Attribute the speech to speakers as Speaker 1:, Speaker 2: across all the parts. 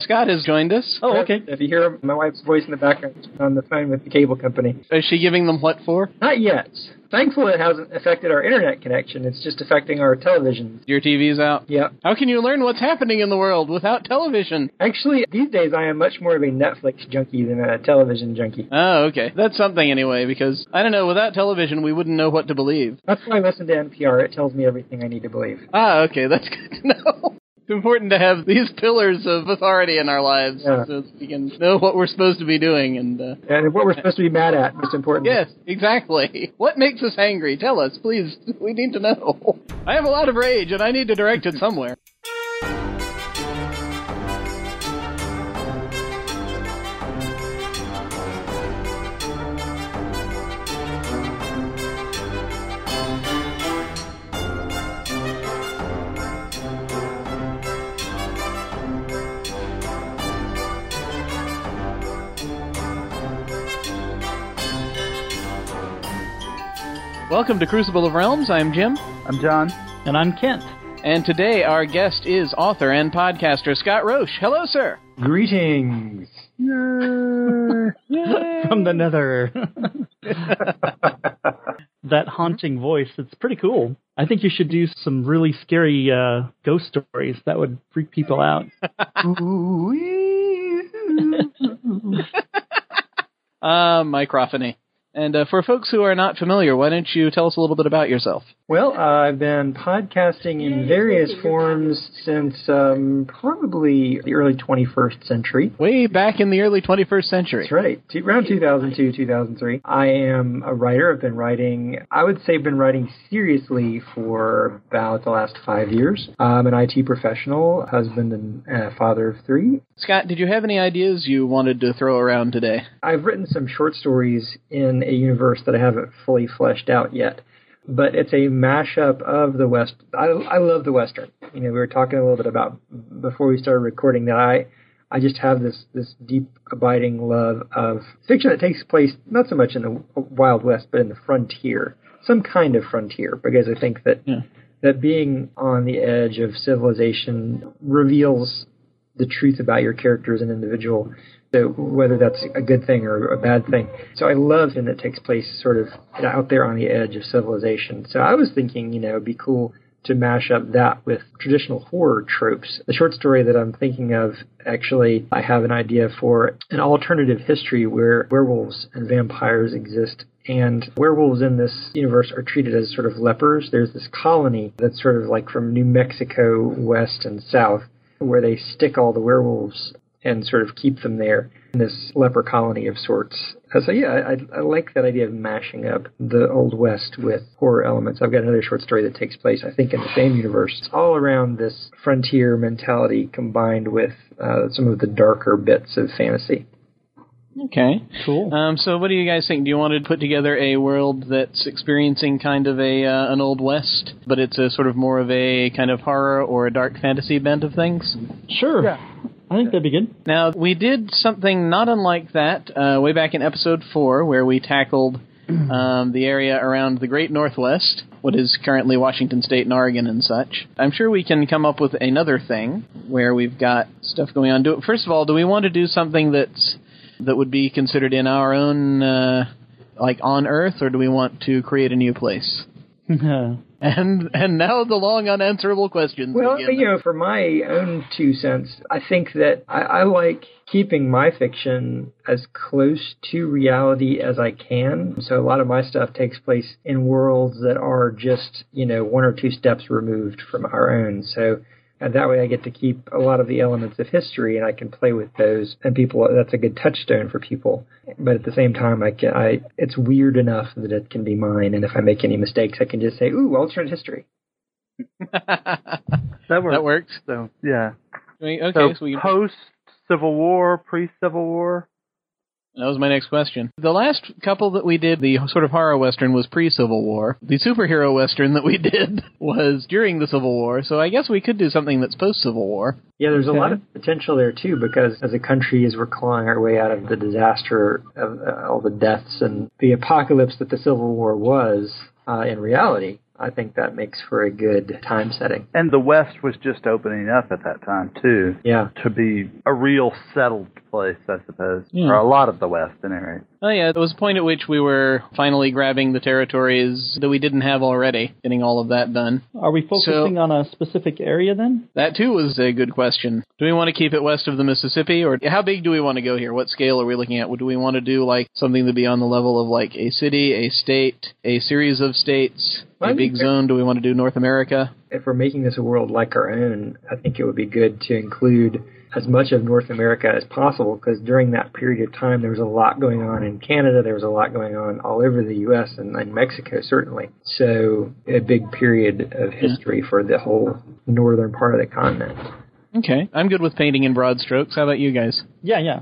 Speaker 1: Scott has joined us.
Speaker 2: Oh, okay.
Speaker 3: If you hear my wife's voice in the background on the phone with the cable company.
Speaker 1: Is she giving them what for?
Speaker 3: Not yet. Thankfully, it hasn't affected our internet connection. It's just affecting our television.
Speaker 1: Your TV's out.
Speaker 3: Yeah.
Speaker 1: How can you learn what's happening in the world without television?
Speaker 3: Actually, these days I am much more of a Netflix junkie than a television junkie.
Speaker 1: Oh, okay. That's something anyway, because I don't know, without television we wouldn't know what to believe.
Speaker 3: That's why I listen to NPR. It tells me everything I need to believe.
Speaker 1: Ah, okay, that's good to know. It's important to have these pillars of authority in our lives
Speaker 3: Yeah.
Speaker 1: so we can know what we're supposed to be doing and uh,
Speaker 3: And what we're supposed to be mad at, most important.
Speaker 1: Yes, exactly. What makes us angry? Tell us, please. We need to know. I have a lot of rage and I need to direct it somewhere. Welcome to Crucible of Realms. I'm Jim.
Speaker 4: I'm John.
Speaker 2: And I'm Kent.
Speaker 1: And today our guest is author and podcaster Scott Roche. Hello, sir.
Speaker 3: Greetings.
Speaker 2: From the nether. that haunting voice, it's pretty cool. I think you should do some really scary uh, ghost stories. That would freak people out.
Speaker 1: Uh, microphony. And uh, for folks who are not familiar, why don't you tell us a little bit about yourself?
Speaker 3: Well, uh, I've been podcasting in various forms since um, probably the early 21st century.
Speaker 1: Way back in the early 21st century.
Speaker 3: That's right. T- around 2002, 2003. I am a writer. I've been writing, I would say, been writing seriously for about the last five years. I'm an IT professional, husband, and uh, father of three.
Speaker 1: Scott, did you have any ideas you wanted to throw around today?
Speaker 3: I've written some short stories in a universe that I haven't fully fleshed out yet. But it's a mashup of the West. I, I love the Western. You know, we were talking a little bit about before we started recording that I I just have this this deep abiding love of fiction that takes place not so much in the Wild West, but in the frontier, some kind of frontier, because I think that
Speaker 1: Yeah.
Speaker 3: that being on the edge of civilization reveals the truth about your character as an individual. So whether that's a good thing or a bad thing. So I love and that takes place sort of out there on the edge of civilization. So I was thinking, you know, it'd be cool to mash up that with traditional horror tropes. The short story that I'm thinking of, actually, I have an idea for an alternative history where werewolves and vampires exist. And werewolves in this universe are treated as sort of lepers. There's this colony that's sort of like from New Mexico west and south where they stick all the werewolves and sort of keep them there in this leper colony of sorts. Uh, So yeah, I, I like that idea of mashing up the old west with horror elements. I've got another short story that takes place, I think, in the same universe. It's all around this frontier mentality combined with uh, some of the darker bits of fantasy.
Speaker 1: Okay.
Speaker 2: Cool.
Speaker 1: Um, so, what do you guys think? Do you want to put together a world that's experiencing kind of a uh, an old west, but it's a sort of more of a kind of horror or a dark fantasy bent of things?
Speaker 2: Sure. I think that'd be good.
Speaker 1: Now, we did something not unlike that uh, way back in episode four, where we tackled um, the area around the Great Northwest, what is currently Washington State and Oregon and such. I'm sure we can come up with another thing where we've got stuff going on. Do, first of all, do we want to do something that's that would be considered in our own, uh, like on Earth, or do we want to create a new place? And and now the long unanswerable questions.
Speaker 3: Well,
Speaker 1: begin.
Speaker 3: you know, for my own two cents, I think that I, I like keeping my fiction as close to reality as I can. So a lot of my stuff takes place in worlds that are just, you know, one or two steps removed from our own. So and that way I get to keep a lot of the elements of history and I can play with those and people that's a good touchstone for people. But at the same time I can I it's weird enough that it can be mine and if I make any mistakes I can just say, Ooh, alternate history.
Speaker 4: That works.
Speaker 1: that works.
Speaker 4: So yeah.
Speaker 1: Okay,
Speaker 4: so,
Speaker 1: so we
Speaker 4: post Civil War, pre Civil War.
Speaker 1: That was my next question. The last couple that we did, the sort of horror western, was pre Civil War. The superhero western that we did was during the Civil War, so I guess we could do something that's post Civil War.
Speaker 3: Yeah, there's
Speaker 2: Okay.
Speaker 3: a lot of potential there too, because as a country, as we're clawing our way out of the disaster of uh, all the deaths and the apocalypse that the Civil War was, uh, in reality, I think that makes for a good time setting.
Speaker 4: And the West was just opening up at that time too,
Speaker 3: Yeah.
Speaker 4: to be a real settled place, I suppose,
Speaker 1: Yeah.
Speaker 4: or a lot of the West, at any rate.
Speaker 1: Oh yeah, there was a point at which we were finally grabbing the territories that we didn't have already, getting all of that done.
Speaker 2: Are we focusing on a specific area then?
Speaker 1: That too was a good question. Do we want to keep it west of the Mississippi, or how big do we want to go here? What scale are we looking at? Do we want to do like something to be on the level of like a city, a state, a series of states,
Speaker 3: Well,
Speaker 1: a
Speaker 3: I
Speaker 1: big zone? Do we want to do North America?
Speaker 3: If we're making this a world like our own, I think it would be good to include as much of North America as possible because during that period of time there was a lot going on in Canada, there was a lot going on all over the U.S. and, and Mexico certainly. So a big period of history for the whole northern part of the continent.
Speaker 1: Okay, I'm good with painting in broad strokes. How about you guys?
Speaker 2: Yeah, yeah.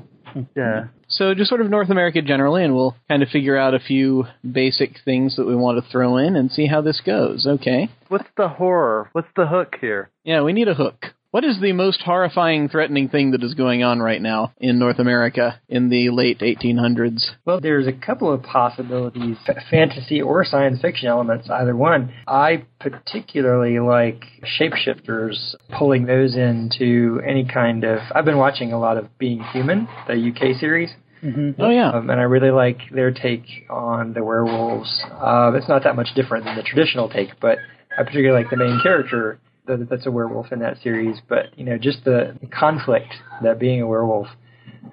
Speaker 4: Yeah.
Speaker 1: So just sort of North America generally, and we'll kind of figure out a few basic things that we want to throw in and see how this goes. Okay.
Speaker 4: What's the horror? What's the hook here?
Speaker 1: Yeah, we need a hook. What is the most horrifying, threatening thing that is going on right now in North America in the late 1800s?
Speaker 3: Well, there's a couple of possibilities, f- fantasy or science fiction elements, either one. I particularly like shapeshifters, pulling those into any kind of. I've been watching a lot of Being Human, the UK series.
Speaker 2: Mm-hmm.
Speaker 1: Oh yeah.
Speaker 3: Um, and I really like their take on the werewolves. Uh, it's not that much different than the traditional take, but I particularly like the main character that, that's a werewolf in that series. But you know, just the conflict that being a werewolf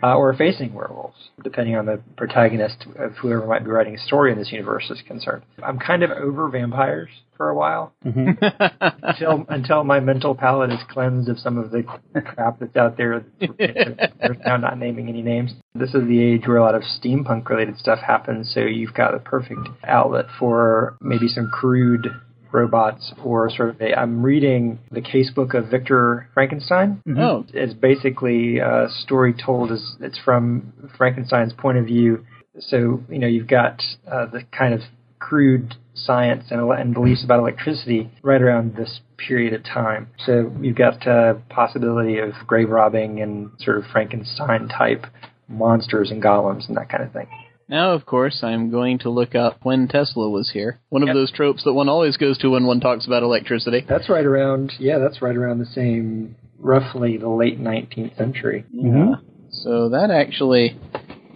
Speaker 3: uh, or facing werewolves, depending on the protagonist of whoever might be writing a story in this universe is concerned. I'm kind of over vampires for a while until until my mental palate is cleansed of some of the crap that's out there. There's now not naming any names. This is the age where a lot of steampunk related stuff happens, so you've got a perfect outlet for maybe some crude robots or sort of a I'm reading the casebook of Victor Frankenstein.
Speaker 1: Oh,
Speaker 3: It's basically a story told as it's from Frankenstein's point of view. So, you know, you've got uh, the kind of crude science and, and beliefs about electricity right around this period of time. So you've got uh, possibility of grave robbing and sort of Frankenstein type monsters and golems and that kind of thing.
Speaker 1: Now of course I'm going to look up when Tesla was here. One of
Speaker 3: Yep.
Speaker 1: those tropes that one always goes to when one talks about electricity.
Speaker 3: That's right around, yeah, that's right around the same, roughly the late 19th century.
Speaker 1: Yeah. So that actually,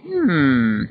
Speaker 1: hmm.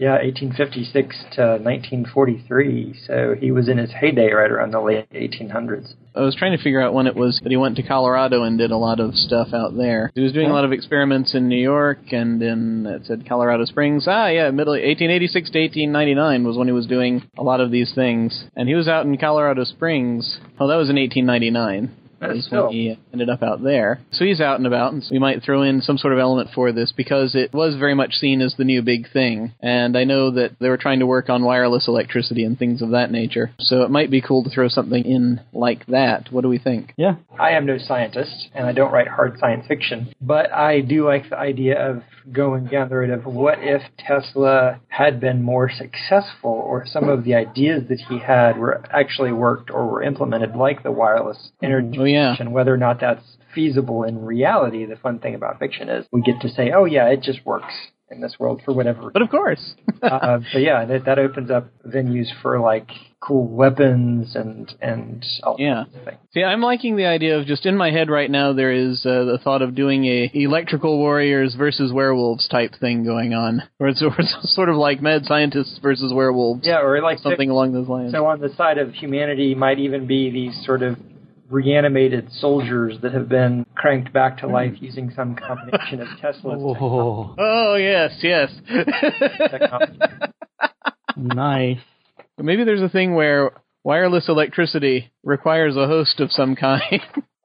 Speaker 3: Yeah, 1856 to 1943. So he was in his heyday right around the late 1800s.
Speaker 1: I was trying to figure out when it was that he went to Colorado and did a lot of stuff out there. He was doing a lot of experiments in New York and in it said Colorado Springs. Ah, yeah, middle 1886 to 1899 was when he was doing a lot of these things. And he was out in Colorado Springs. Oh, that was in 1899.
Speaker 3: That's
Speaker 1: is
Speaker 3: still-
Speaker 1: when he ended up out there. So he's out and about, and so we might throw in some sort of element for this because it was very much seen as the new big thing. And I know that they were trying to work on wireless electricity and things of that nature. So it might be cool to throw something in like that. What do we think?
Speaker 2: Yeah.
Speaker 3: I am no scientist, and I don't write hard science fiction, but I do like the idea of going down the road of what if Tesla had been more successful, or some of the ideas that he had were actually worked or were implemented, like the wireless energy,
Speaker 1: Oh, yeah.
Speaker 3: and whether or not that's feasible in reality. The fun thing about fiction is we get to say, oh, yeah, it just works in this world for whatever
Speaker 1: But of course.
Speaker 3: uh, but yeah, that, that opens up venues for like cool weapons and and all
Speaker 1: Yeah.
Speaker 3: things.
Speaker 1: See, I'm liking the idea of just in my head right now. There is uh, the thought of doing a electrical warriors versus werewolves type thing going on, or it's, where it's sort of like mad scientists versus werewolves,
Speaker 3: Yeah, or like
Speaker 1: something along those lines.
Speaker 3: So on the side of humanity might even be these sort of reanimated soldiers that have been cranked back to life using some combination of Tesla's
Speaker 2: Oh,
Speaker 1: oh yes, yes.
Speaker 3: technology.
Speaker 2: nice.
Speaker 1: Maybe there's a thing where wireless electricity requires a host of some kind,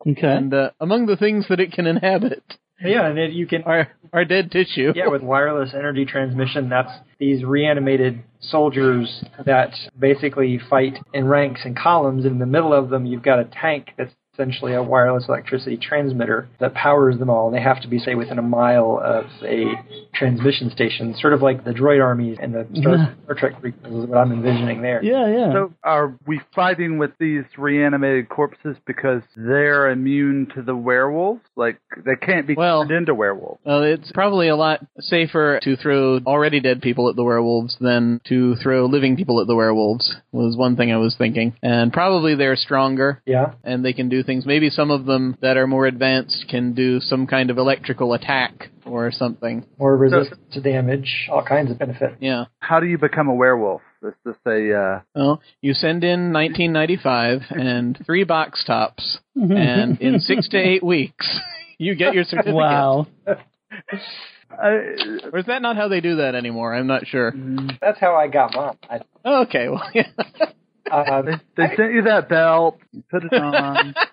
Speaker 2: Okay.
Speaker 1: and uh, among the things that it can inhabit
Speaker 3: yeah, and then you can
Speaker 1: are are dead tissue.
Speaker 3: yeah, with wireless energy transmission, that's these reanimated soldiers that basically fight in ranks and columns. In the middle of them, you've got a tank that's essentially a wireless electricity transmitter that powers them all. They have to be, say, within a mile of a transmission station, sort of like the droid armies and the Star, Star Trek prequels is what I'm envisioning there.
Speaker 2: Yeah, yeah.
Speaker 4: So are we fighting with these reanimated corpses because they're immune to the werewolves? Like they can't be
Speaker 1: Well-
Speaker 4: turned into werewolves.
Speaker 1: Well, it's probably a lot safer to throw already dead people at the werewolves than to throw living people at the werewolves, was one thing I was thinking. And probably they're stronger
Speaker 3: Yeah.
Speaker 1: and they can do things. Maybe some of them that are more advanced can do some kind of electrical attack or something.
Speaker 3: More resistance to damage, all kinds of benefit.
Speaker 1: Yeah.
Speaker 4: How do you become a werewolf? Is this a uh,
Speaker 1: Well, you send in 1995 and three box tops, and in six to eight weeks, you get your certificate.
Speaker 2: wow.
Speaker 4: I,
Speaker 1: Or is that not how they do that anymore? I'm not sure.
Speaker 3: That's how I got mine. I,
Speaker 1: okay, well, yeah.
Speaker 3: Uh,
Speaker 4: they, they sent you that belt. You put it on.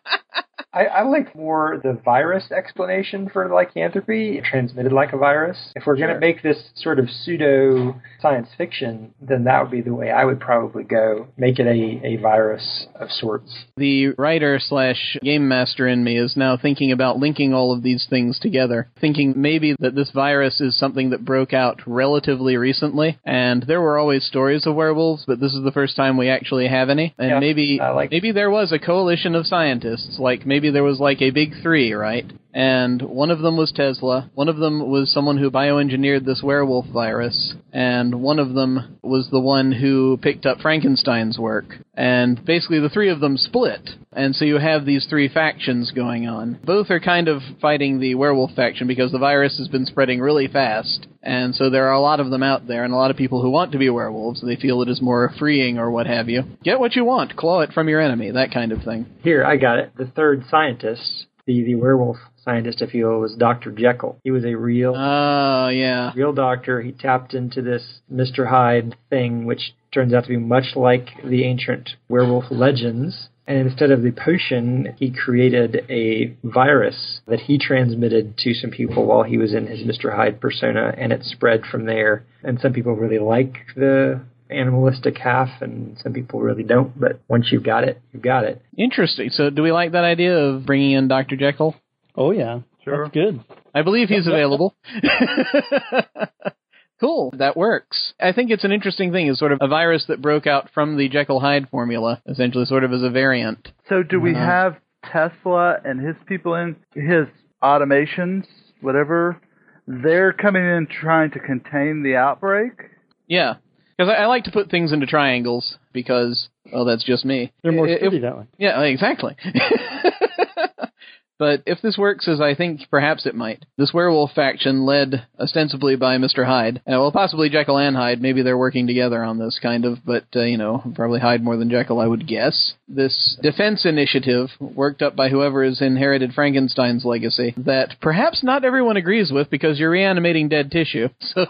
Speaker 3: I, I like more the virus explanation for lycanthropy, transmitted like a virus. If we're going to make this sort of pseudo science fiction, then that would be the way I would probably go. Make it a, a virus of sorts.
Speaker 1: the writer slash game master in me is now thinking about linking all of these things together, thinking maybe that this virus is something that broke out relatively recently, and there were always stories of werewolves, but this is the first time we actually have any, and
Speaker 3: Yeah,
Speaker 1: maybe
Speaker 3: I like-
Speaker 1: maybe there was a coalition of scientists, like maybe there was like a big three, right? And one of them was Tesla, one of them was someone who bioengineered this werewolf virus, and one of them was the one who picked up Frankenstein's work. And basically the three of them split. And so you have these three factions going on. Both are kind of fighting the werewolf faction because the virus has been spreading really fast. And so there are a lot of them out there and a lot of people who want to be werewolves. They feel it is more freeing or what have you. Get what you want, claw it from your enemy, that kind of thing.
Speaker 3: Here, I got it. The third scientist, the, the werewolf scientist, if you will, was Dr. Jekyll. He was a real
Speaker 1: Oh, yeah.
Speaker 3: real doctor. He tapped into this Mr. Hyde thing, which turns out to be much like the ancient werewolf legends. And instead of the potion, he created a virus that he transmitted to some people while he was in his Mr. Hyde persona, and it spread from there. And some people really like the animalistic half, and some people really don't. But once you've got it, you've got it.
Speaker 1: Interesting. So, do we like that idea of bringing in Dr. Jekyll?
Speaker 2: Oh yeah.
Speaker 4: Sure.
Speaker 2: That's good.
Speaker 1: I believe he's available. cool. That works. I think it's an interesting thing. It's sort of a virus that broke out from the Jekyll Hyde formula, essentially, sort of as a variant.
Speaker 4: So do we
Speaker 1: Uh-huh.
Speaker 4: have Tesla and his people in his automations, whatever? They're coming in trying to contain the outbreak.
Speaker 1: Yeah. Because I, I like to put things into triangles because, well, that's just me.
Speaker 2: They're more
Speaker 1: If-
Speaker 2: sturdy that way.
Speaker 1: Yeah, exactly. but if this works as I think perhaps it might, this werewolf faction led ostensibly by Mr. Hyde, uh, well, possibly Jekyll and Hyde, maybe they're working together on this kind of, but, uh, you know, probably Hyde more than Jekyll, I would guess. This defense initiative, worked up by whoever has inherited Frankenstein's legacy, that perhaps not everyone agrees with because you're reanimating dead tissue. So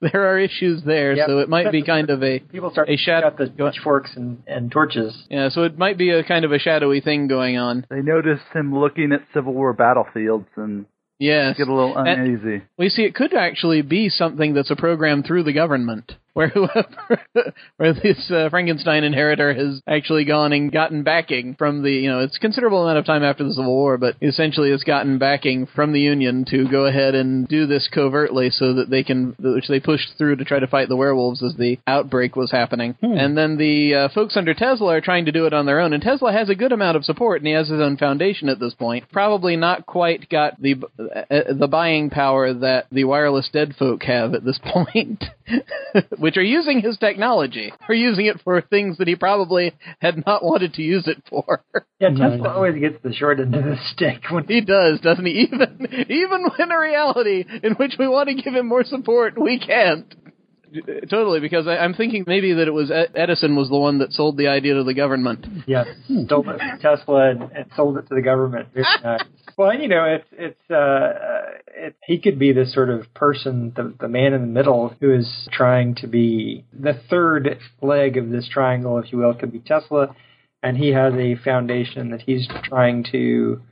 Speaker 1: there are issues there,
Speaker 3: Yep.
Speaker 1: so it might be kind of a
Speaker 3: People start
Speaker 1: A shadow-
Speaker 3: out the
Speaker 1: go-
Speaker 3: pitchforks and, and torches.
Speaker 1: yeah, so it might be a kind of a shadowy thing going on.
Speaker 4: They notice him looking at Civil War battlefields and
Speaker 1: Yes.
Speaker 4: get a little
Speaker 1: And-
Speaker 4: uneasy.
Speaker 1: We see it could actually be something that's a program through the government, where whoever, where this uh, Frankenstein inheritor has actually gone and gotten backing from the, you know, it's a considerable amount of time after the Civil War, but essentially has gotten backing from the Union to go ahead and do this covertly so that they can, which they pushed through to try to fight the werewolves as the outbreak was happening. And then the uh, folks under Tesla are trying to do it on their own, and Tesla has a good amount of support, and he has his own foundation at this point. Probably not quite got the uh, the buying power that the wireless dead folk have at this point, which are using his technology, or using it for things that he probably had not wanted to use it for.
Speaker 3: Yeah,
Speaker 2: Nice.
Speaker 3: Tesla always gets the short end of the stick when
Speaker 1: He does, doesn't he? Even even in a reality in which we want to give him more support, we can't. Totally, because I, I'm thinking maybe that it was Ed- Edison was the one that sold the idea to the government.
Speaker 3: Yes, stole it from Tesla and, and sold it to the government. Very well, you know, it's it's uh, uh, it, he could be this sort of person, the the man in the middle, who is trying to be the third leg of this triangle, if you will. It could be Tesla, and he has a foundation that he's trying to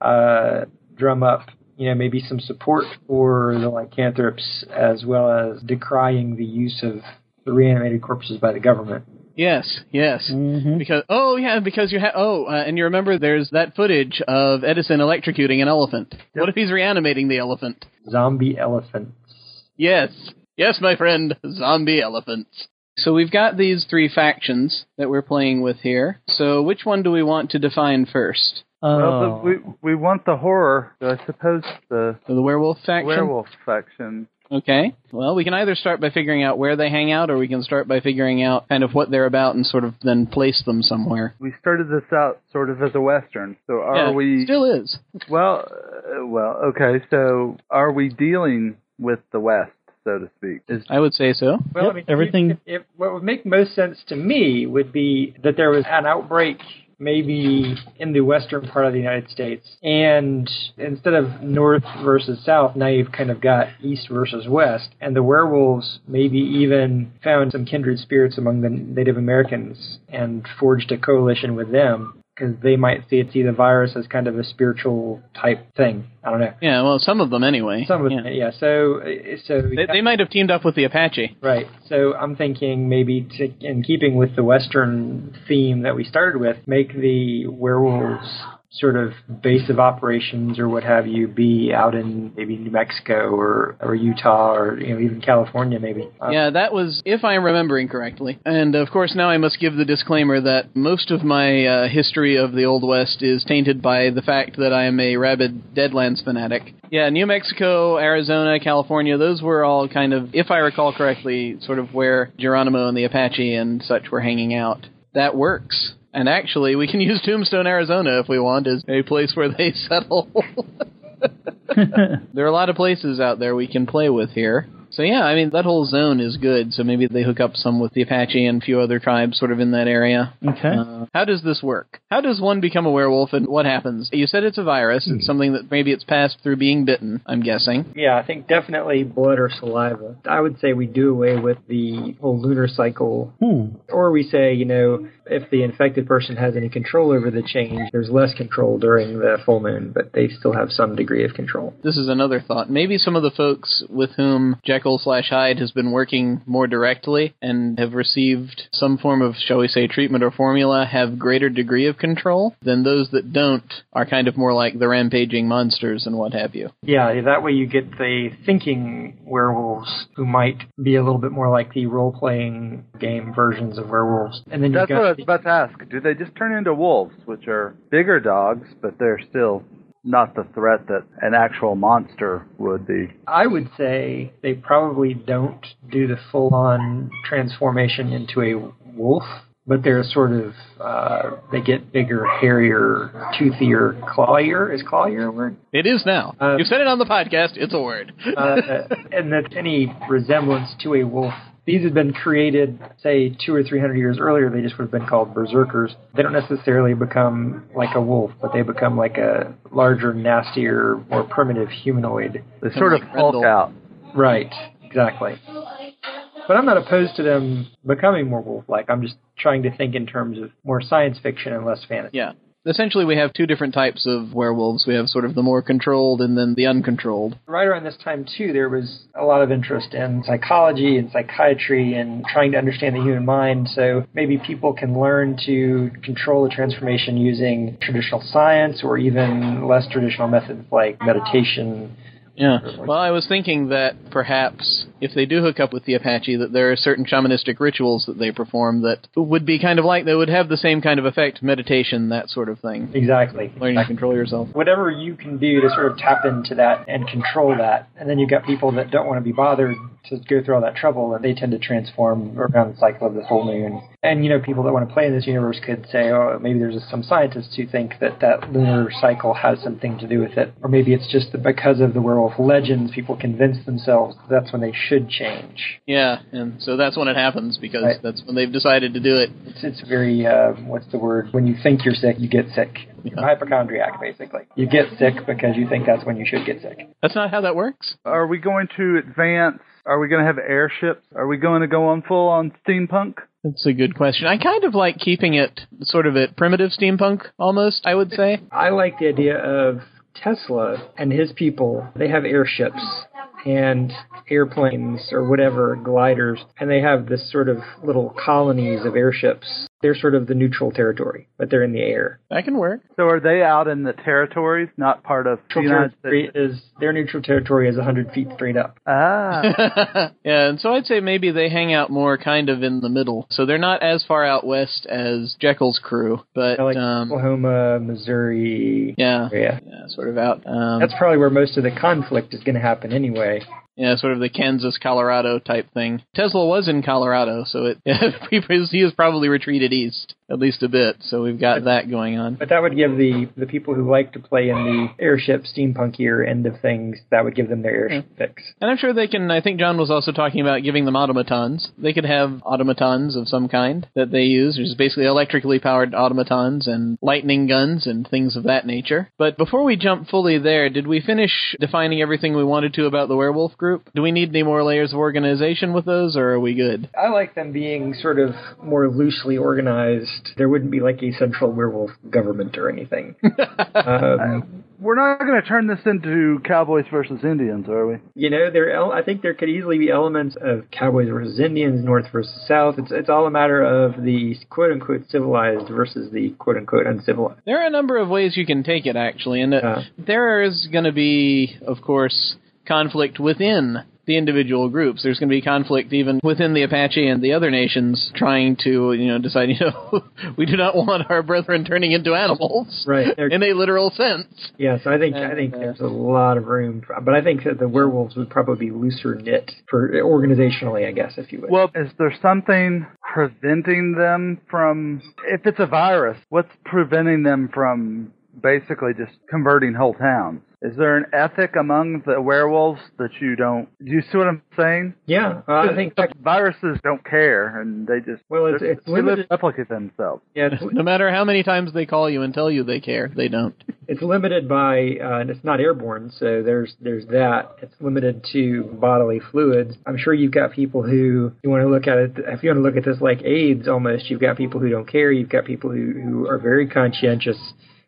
Speaker 3: uh, drum up. You know, maybe some support for the lycanthropes, as well as decrying the use of the reanimated corpses by the government.
Speaker 1: Yes, yes.
Speaker 2: Mm-hmm.
Speaker 1: Because oh yeah, because you have oh, uh, and you remember there's that footage of Edison electrocuting an elephant. What if he's reanimating the elephant?
Speaker 3: Zombie elephants.
Speaker 1: Yes. Yes, my friend. Zombie elephants. So we've got these three factions that we're playing with here. So which one do we want to define first?
Speaker 2: Oh,
Speaker 4: Well, we we want the horror. So I suppose the
Speaker 1: So the werewolf faction?
Speaker 4: werewolf faction.
Speaker 1: Okay. Well, we can either start by figuring out where they hang out, or we can start by figuring out kind of what they're about and sort of then place them somewhere.
Speaker 4: We started this out sort of as a western. So are
Speaker 1: yeah,
Speaker 4: we?
Speaker 1: Still is.
Speaker 4: Well, uh, well, okay. So are we dealing with the West, so to speak? Is
Speaker 1: I would say so.
Speaker 3: Well,
Speaker 2: Yep,
Speaker 3: I mean,
Speaker 2: everything-
Speaker 3: If, if, what would make most sense to me would be that there was an outbreak maybe in the western part of the United States, and instead of north versus south, now you've kind of got east versus west, and the werewolves maybe even found some kindred spirits among the Native Americans and forged a coalition with them. Because they might see see the virus as kind of a spiritual type thing. I don't know.
Speaker 1: Yeah, well, some of them anyway.
Speaker 3: Some of
Speaker 1: yeah.
Speaker 3: it, yeah. So, uh, so
Speaker 1: They, they might have teamed up with the Apache.
Speaker 3: Right. So I'm thinking maybe to, in keeping with the Western theme that we started with, make the werewolves sort of base of operations or what have you be out in maybe New Mexico or, or Utah or you know even California maybe. Uh,
Speaker 1: Yeah, that was, if I'm remembering correctly. And of course, now I must give the disclaimer that most of my uh, history of the Old West is tainted by the fact that I am a rabid Deadlands fanatic. Yeah, New Mexico, Arizona, California, those were all kind of, if I recall correctly, sort of where Geronimo and the Apache and such were hanging out. That works. And actually, we can use Tombstone, Arizona if we want as a place where they settle. there are a lot of places out there we can play with here. So yeah, I mean that whole zone is good. So maybe they hook up some with the Apache and a few other tribes sort of in that area.
Speaker 2: okay.
Speaker 1: Uh, how does this work? How does one become a werewolf and what happens? You said it's a virus. It's something that maybe it's passed through being bitten, I'm guessing.
Speaker 3: Yeah, I think definitely blood or saliva. I would say we do away with the whole lunar cycle
Speaker 2: Hmm.
Speaker 3: Or we say, you know, if the infected person has any control over the change, there's less control during the full moon, but they still have some degree of control.
Speaker 1: This is another thought. Maybe some of the folks with whom Jekyll slash Hyde has been working more directly and have received some form of, shall we say, treatment or formula have greater degree of control than those that don't are kind of more like the rampaging monsters and what have you.
Speaker 3: Yeah, that way you get the thinking werewolves who might be a little bit more like the role playing game versions of werewolves. And then you've
Speaker 4: That's
Speaker 3: got
Speaker 4: what I was about to ask. Do they just turn into wolves, which are bigger dogs, but they're still not the threat that an actual monster would be?
Speaker 3: I would say they probably don't do the full on transformation into a wolf, but they're sort of uh, they get bigger, hairier, toothier, clawier. Is clawier a word?
Speaker 1: It is now.
Speaker 3: Uh,
Speaker 1: You've said it on the podcast. It's a word.
Speaker 3: uh, and that any resemblance to a wolf. These had been created, say, two or three hundred years earlier. They just would have been called berserkers. They don't necessarily become like a wolf, but they become like a larger, nastier, more primitive humanoid.
Speaker 4: They sort of
Speaker 1: like
Speaker 4: hulk out.
Speaker 3: Right, exactly. But I'm not opposed to them becoming more wolf-like. I'm just trying to think in terms of more science fiction and less fantasy.
Speaker 1: yeah. Essentially, we have two different types of werewolves. We have sort of the more controlled and then the uncontrolled.
Speaker 3: right around this time too there was a lot of interest in psychology and psychiatry and trying to understand the human mind so maybe people can learn to control the transformation using traditional science or even less traditional methods like meditation
Speaker 1: Yeah. Well, I was thinking that perhaps if they do hook up with the Apache, that there are certain shamanistic rituals that they perform that would be kind of like they would have the same kind of effect, meditation, that sort of thing.
Speaker 3: exactly
Speaker 1: Learning to control yourself.
Speaker 3: whatever you can do to sort of tap into that and control that. And then you've got people that don't want to be bothered to go through all that trouble, and they tend to transform around the cycle of the full moon. And you know, people that want to play in this universe could say, oh, maybe there's some scientists who think that that lunar cycle has something to do with it, or maybe it's just because of the werewolf legends, people convince themselves that that's when they should change.
Speaker 1: Yeah, and so that's when it happens because
Speaker 3: Right.
Speaker 1: that's when they've decided to do it.
Speaker 3: It's, it's very, uh, what's the word? When you think you're sick, you get sick. You're a hypochondriac, basically. You get sick because you think that's when you should get sick.
Speaker 1: That's not how that works.
Speaker 4: Are we going to advance? Are we going to have airships? Are we going to go on full on steampunk?
Speaker 1: That's a good question. I kind of like keeping it sort of at primitive steampunk, almost, I would say.
Speaker 3: I like the idea of Tesla and his people. They have airships and airplanes or whatever, gliders, and they have this sort of little colonies of airships They're sort of the neutral territory, but they're in the air.
Speaker 1: That can work.
Speaker 4: So are they out in the territories, not part of the
Speaker 3: Neutral
Speaker 4: United
Speaker 3: territory
Speaker 4: States?
Speaker 3: is their neutral territory is 100 feet straight up.
Speaker 4: Ah,
Speaker 1: yeah, and so I'd say maybe they hang out more kind of in the middle. So they're not as far out west as Jekyll's crew, but
Speaker 3: like
Speaker 1: um,
Speaker 3: Oklahoma, Missouri.
Speaker 1: yeah,
Speaker 3: area.
Speaker 1: yeah, sort of out. Um,
Speaker 3: That's probably where most of the conflict is going to happen anyway.
Speaker 1: Yeah, sort of the Kansas, Colorado type thing. Tesla was in Colorado, so it he was probably retreated east at least a bit. So we've got that going on.
Speaker 3: But that would give the the people who like to play in the airship steampunkier end of things that would give them their airship hmm. fix.
Speaker 1: And I'm sure they can. I think John was also talking about giving them automatons. They could have automatons of some kind that they use, which is basically electrically powered automatons and lightning guns and things of that nature. But before we jump fully there, did we finish defining everything we wanted to about the werewolf group? Do we need any more layers of organization with those, or are we good?
Speaker 3: I like them being sort of more loosely organized. There wouldn't be like a central werewolf government or anything. um,
Speaker 4: we're not going to turn this into Cowboys versus Indians, are we?
Speaker 3: you know, there. I think there could easily be elements of cowboys versus Indians, North versus South. It's it's all a matter of the quote unquote civilized versus the quote unquote uncivilized.
Speaker 1: There are a number of ways you can take it, actually, and uh, there is going to be, of course, conflict within the individual groups. There's going to be conflict even within the Apache and the other nations trying to, you know, decide, you know, we do not want our brethren turning into animals.
Speaker 3: Right. There-
Speaker 1: In a literal sense.
Speaker 3: Yeah, so I think I think
Speaker 1: uh,
Speaker 3: there's a lot of room, for, but I think that the werewolves would probably be looser knit for organizationally, I guess, if you would.
Speaker 4: Well, is there something preventing them from, if it's a virus, what's preventing them from basically just converting whole towns? Is there an ethic among the werewolves that you don't? Do you see what I'm saying?
Speaker 3: yeah, uh, I think
Speaker 4: viruses don't care, and they just
Speaker 3: Well, it's-
Speaker 4: they-
Speaker 3: it's
Speaker 4: they
Speaker 3: limited-
Speaker 4: replicate themselves.
Speaker 3: yeah,
Speaker 1: No matter how many times they call you and tell you they care, they don't.
Speaker 3: it's limited by uh, and it's not airborne, so there's there's that. It's limited to bodily fluids. I'm sure you've got people who you want to look at it. If you want to look at this like AIDS, almost, you've got people who don't care. You've got people who who are very conscientious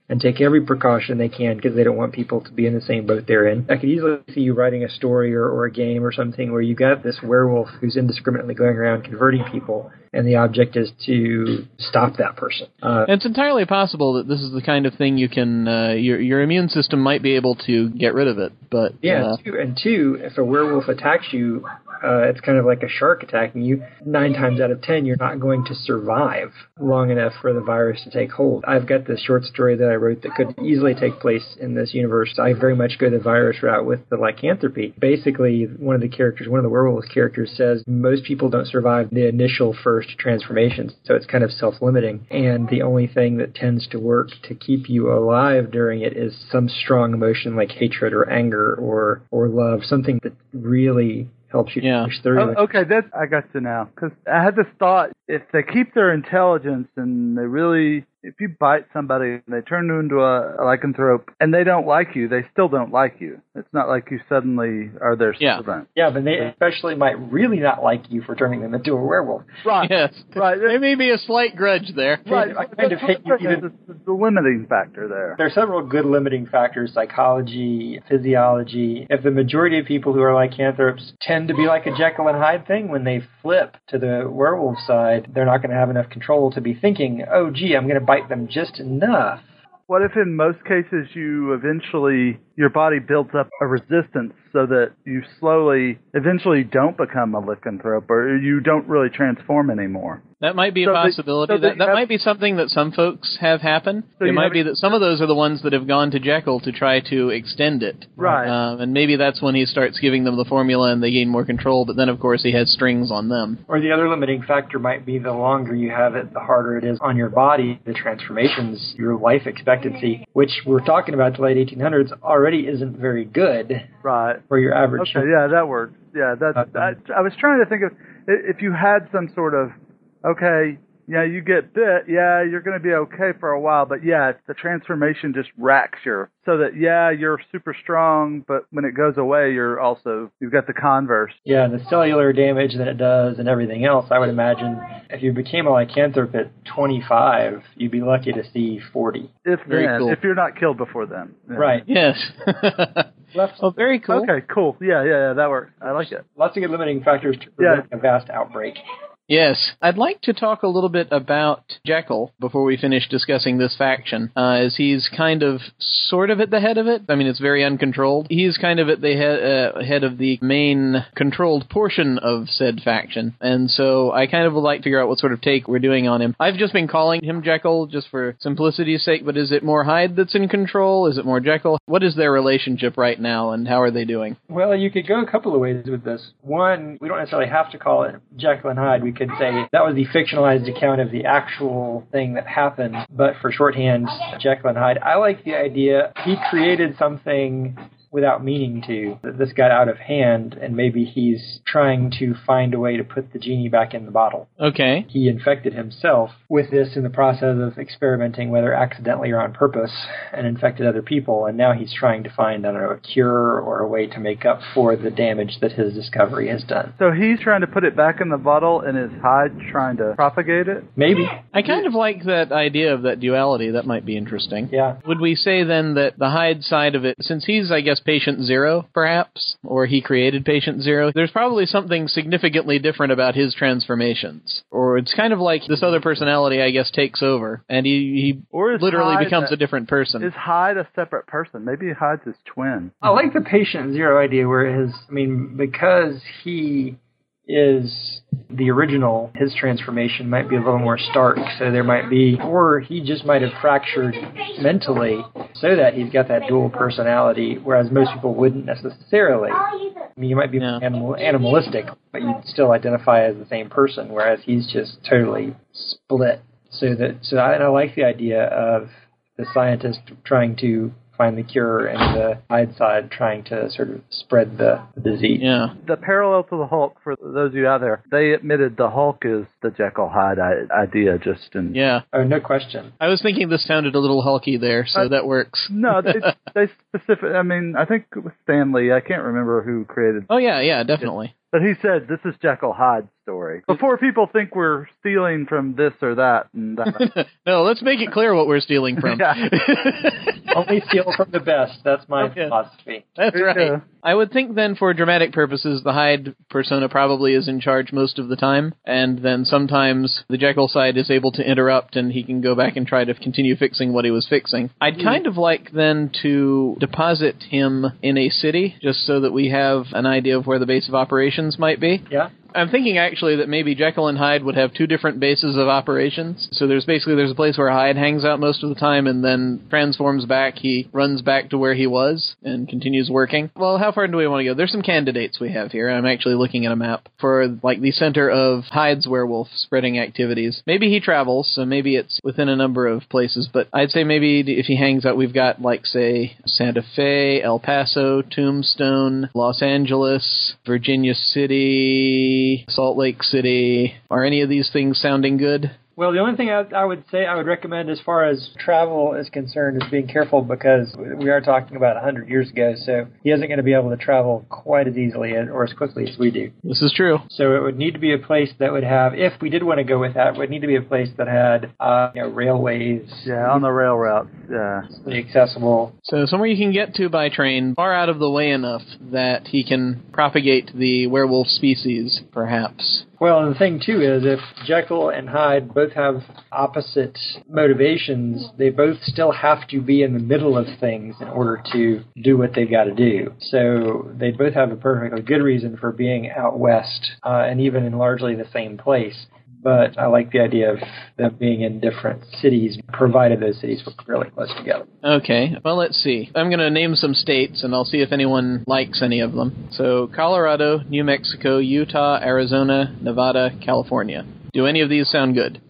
Speaker 3: and take every precaution they can because they don't want people to be in the same boat they're in. I could easily see you writing a story or, or a game or something where you got this werewolf who's indiscriminately going around converting people, and the object is to stop that person. Uh,
Speaker 1: It's entirely possible that this is the kind of thing you can, uh, your your immune system might be able to get rid of it, but
Speaker 3: Yeah,
Speaker 1: uh,
Speaker 3: two, and two, if a werewolf attacks you, uh, it's kind of like a shark attacking you. Nine times out of ten, you're not going to survive long enough for the virus to take hold. I've got this short story that I wrote that could easily take place in this universe. I very much go the virus route with the lycanthropy. Basically, one of the characters, one of the werewolf characters says most people don't survive the initial first transformations, so it's kind of self-limiting. And the only thing that tends to work to keep you alive during it is some strong emotion like hatred or anger or or love, something that really helps you
Speaker 1: Yeah.
Speaker 3: push through.
Speaker 4: Oh, okay, that's I got to now. Because I had this thought: if they keep their intelligence and they really, if you bite somebody and they turn into a, a lycanthrope and they don't like you, they still don't like you. It's not like you suddenly are their
Speaker 1: Yeah.
Speaker 4: servant.
Speaker 3: Yeah, but they especially might really not like you for turning them into a werewolf.
Speaker 4: Right.
Speaker 1: yes,
Speaker 4: Right.
Speaker 1: There may be a slight grudge there.
Speaker 4: Right.
Speaker 3: I kind of hate you even-
Speaker 4: the, the limiting factor there.
Speaker 3: There are several good limiting factors psychology, physiology. If the majority of people who are lycanthropes tend to be like a Jekyll and Hyde thing, when they flip to the werewolf side, they're not going to have enough control to be thinking, oh, gee, I'm going to bite them just enough.
Speaker 4: What if in most cases you eventually your body builds up a resistance so that you slowly eventually don't become a lycanthrope or you don't really transform anymore?
Speaker 1: That might be a
Speaker 4: So they-
Speaker 1: possibility.
Speaker 4: so
Speaker 1: that that
Speaker 4: have-
Speaker 1: might be something that some folks have happen.
Speaker 4: So
Speaker 1: it might be that some of those are the ones that have gone to Jekyll to try to extend it.
Speaker 4: Right.
Speaker 1: Um, and maybe that's when he starts giving them the formula and they gain more control. But then, of course, he has strings on them.
Speaker 3: Or the other limiting factor might be the longer you have it, the harder it is on your body. The transformations, your life expectancy, which we're talking about the late 1800s, already isn't very good
Speaker 4: Right.
Speaker 3: for your average.
Speaker 4: Okay, yeah, that works. Yeah, that I, I was trying to think of if you had some sort of okay, yeah, you get bit, yeah, you're going to be okay for a while, but yeah, the transformation just racks your so that yeah, you're super strong, but when it goes away, you're also you've got the converse.
Speaker 3: Yeah, the cellular damage that it does and everything else, I would imagine if you became a lycanthrope at 25, you'd be lucky to see 40.
Speaker 4: If
Speaker 1: Very
Speaker 4: then,
Speaker 1: cool.
Speaker 4: if you're not killed before then. Yeah.
Speaker 3: Right.
Speaker 1: Yes.
Speaker 3: Left,
Speaker 1: oh, very cool.
Speaker 4: Okay, cool. Yeah, yeah, yeah, that works. I like it.
Speaker 3: lots of good limiting factors to prevent a vast outbreak.
Speaker 1: Yes, I'd like to talk a little bit about Jekyll before we finish discussing this faction, uh, as he's kind of sort of at the head of it. I mean, it's very uncontrolled. He's kind of at the head, uh, head of the main controlled portion of said faction, and so I kind of would like to figure out what sort of take we're doing on him. I've just been calling him Jekyll just for simplicity's sake, but is it more Hyde that's in control? Is it more Jekyll? What is their relationship right now, and how are they doing?
Speaker 3: Well, you could go a couple of ways with this. One, we don't necessarily have to call it Jekyll and Hyde. We could say that was the fictionalized account of the actual thing that happened, but for shorthand, Jekyll and Hyde. I like the idea. He created something without meaning to. That This got out of hand, and maybe he's trying to find a way to put the genie back in the bottle.
Speaker 1: Okay.
Speaker 3: He infected himself with this in the process of experimenting, whether accidentally or on purpose, and infected other people. And now he's trying to find, I don't know, a cure or a way to make up for the damage that his discovery has done.
Speaker 4: So he's trying to put it back in the bottle, and is Hyde trying to propagate it?
Speaker 3: Maybe.
Speaker 1: I kind of like that idea of that duality. That might be interesting.
Speaker 3: Yeah.
Speaker 1: Would we say then that the Hyde side of it, since he's, I guess, patient zero, perhaps, or he created patient zero, there's probably something significantly different about his transformations. Or it's kind of like this other personality, I guess, takes over, and he, he
Speaker 4: or
Speaker 1: literally
Speaker 4: Hyde
Speaker 1: becomes
Speaker 4: a-
Speaker 1: a different person.
Speaker 4: Is Hyde a separate person? Maybe Hyde's his twin.
Speaker 3: I like the patient zero idea where his, I mean, because he is the original, his transformation might be a little more stark. So there might be, or he just might have fractured mentally so that he's got that dual personality, whereas most people wouldn't necessarily. I mean, you might be
Speaker 1: Yeah.
Speaker 3: animal, animalistic, but you'd still identify as the same person, whereas he's just totally split. So that, so I, and I like the idea of the scientist trying to find the cure and the Hyde side trying to sort of spread the, the disease.
Speaker 1: yeah.
Speaker 4: The parallel to the Hulk, for those of you out there, they admitted the Hulk is the Jekyll Hyde idea, just in.
Speaker 1: Yeah.
Speaker 3: Oh, no question.
Speaker 1: I was thinking this sounded a little hulky there, so
Speaker 4: Uh,
Speaker 1: that works.
Speaker 4: No, they, they specific. I mean, I think it was Stan Lee. I can't remember who created,
Speaker 1: Oh, yeah, yeah, definitely.
Speaker 4: but he said this is Jekyll Hyde's story. Before people think we're stealing from this or that and that.
Speaker 1: no, let's make it clear what we're stealing from.
Speaker 3: Only steal from the best. That's my
Speaker 1: Okay.
Speaker 3: philosophy.
Speaker 1: That's right.
Speaker 4: Yeah.
Speaker 1: I would think then for dramatic purposes, the Hyde persona probably is in charge most of the time, and then sometimes the Jekyll side is able to interrupt and he can go back and try to continue fixing what he was fixing. I'd hmm. kind of like then to deposit him in a city, just so that we have an idea of where the base of operations might be.
Speaker 3: Yeah.
Speaker 1: I'm thinking actually that maybe Jekyll and Hyde would have two different bases of operations. So there's basically there's a place where Hyde hangs out most of the time and then transforms back. He runs back to where he was and continues working. Well, how far do we want to go? There's some candidates we have here. I'm actually looking at a map for like the center of Hyde's werewolf spreading activities. Maybe he travels, so maybe it's within a number of places, but I'd say maybe if he hangs out, we've got like say Santa Fe, El Paso, Tombstone, Los Angeles, Virginia City, Salt Lake City. Are any of these things sounding good?
Speaker 3: Well, the only thing I, I would say I would recommend as far as travel is concerned is being careful because we are talking about 100 years ago, so he isn't going to be able to travel quite as easily or as quickly as we do.
Speaker 1: This is true.
Speaker 3: So it would need to be a place that would have, if we did want to go with that, it would need to be a place that had uh, you know, railways,
Speaker 4: yeah, on the rail routes. Yeah.
Speaker 3: accessible.
Speaker 1: So somewhere you can get to by train, far out of the way enough that he can propagate the werewolf species, perhaps.
Speaker 3: Well, and the thing too is if Jekyll and Hyde both have opposite motivations, they both still have to be in the middle of things in order to do what they've got to do. So they both have a perfectly good reason for being out west uh, and even in largely the same place. But I like the idea of them being in different cities, provided those cities were really close together.
Speaker 1: Okay, well, let's see. I'm going to name some states, and I'll see if anyone likes any of them. So, Colorado, New Mexico, Utah, Arizona, Nevada, California. Do any of these sound good?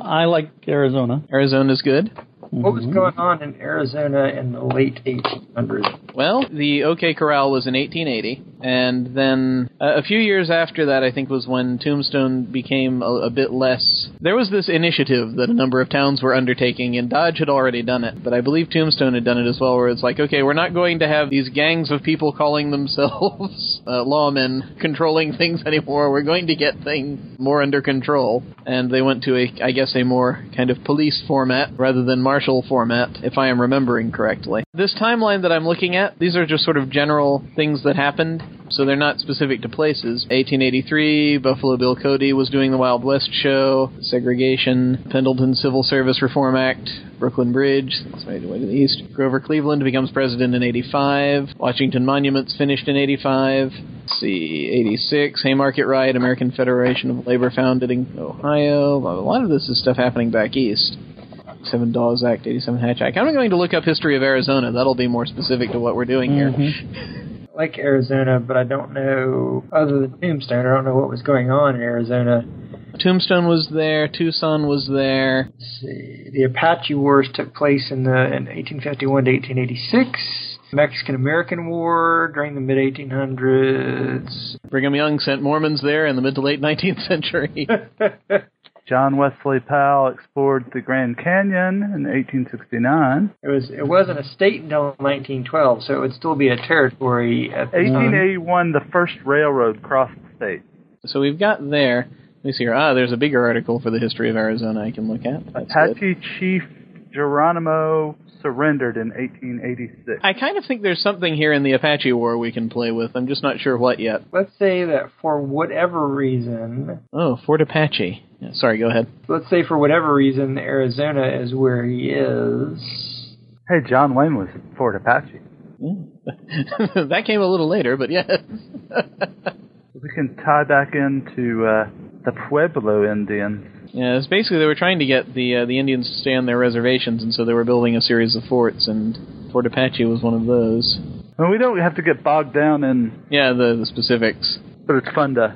Speaker 2: I like Arizona.
Speaker 1: Arizona's good.
Speaker 3: What was going on in Arizona in the late 1800s?
Speaker 1: Well, the OK Corral was in 1880, and then uh, a few years after that, I think, was when Tombstone became a, a bit less. There was this initiative that a number of towns were undertaking, and Dodge had already done it, but I believe Tombstone had done it as well, where it's like, okay, we're not going to have these gangs of people calling themselves uh, lawmen controlling things anymore. We're going to get things more under control, and they went to a, I guess, a more kind of police format rather than martial format, if I am remembering correctly. This timeline that I'm looking at, these are just sort of general things that happened. So they're not specific to places. 1883, Buffalo Bill Cody was doing the Wild West show, segregation, Pendleton Civil Service Reform Act, Brooklyn Bridge, that's way to the east. Grover Cleveland becomes president in 85. Washington Monuments finished in 85. Let's see, 86, Haymarket Riot, American Federation of Labor founded in Ohio. A lot of this is stuff happening back east. Seven Dawes Act, 87 Hatch Act. I'm going to look up history of Arizona. That'll be more specific to what we're doing here. Mm-hmm.
Speaker 3: I like Arizona, but I don't know, other than Tombstone, I don't know what was going on in Arizona.
Speaker 1: Tombstone was there. Tucson was there.
Speaker 3: Let's see. The Apache Wars took place in the in 1851 to 1886. Mexican American War during the mid 1800s.
Speaker 1: Brigham Young sent Mormons there in the mid to late 19th century.
Speaker 4: John Wesley Powell explored the Grand Canyon in 1869.
Speaker 3: It was it wasn't a state until 1912, so it would still be a territory at time.
Speaker 4: 1881, the first railroad crossed the state.
Speaker 1: so we've got there. Let me see here. Ah, there's a bigger article for the history of Arizona I can look at. That's good.
Speaker 4: Apache Chief Geronimo surrendered in 1886.
Speaker 1: I kind of think there's something here in the Apache War we can play with. I'm just not sure what yet.
Speaker 3: Let's say that for whatever reason,
Speaker 1: Oh, Fort Apache. Sorry, go ahead.
Speaker 3: let's say for whatever reason, Arizona is where he is.
Speaker 4: Hey, John Wayne was at Fort Apache.
Speaker 1: That came a little later, but yes.
Speaker 4: We can tie back into uh, the Pueblo Indians.
Speaker 1: Yeah, it's basically they were trying to get the uh, the Indians to stay on their reservations, and so they were building a series of forts, and Fort Apache was one of those.
Speaker 4: And we don't have to get bogged down in,
Speaker 1: Yeah, the the specifics.
Speaker 4: but it's fun to.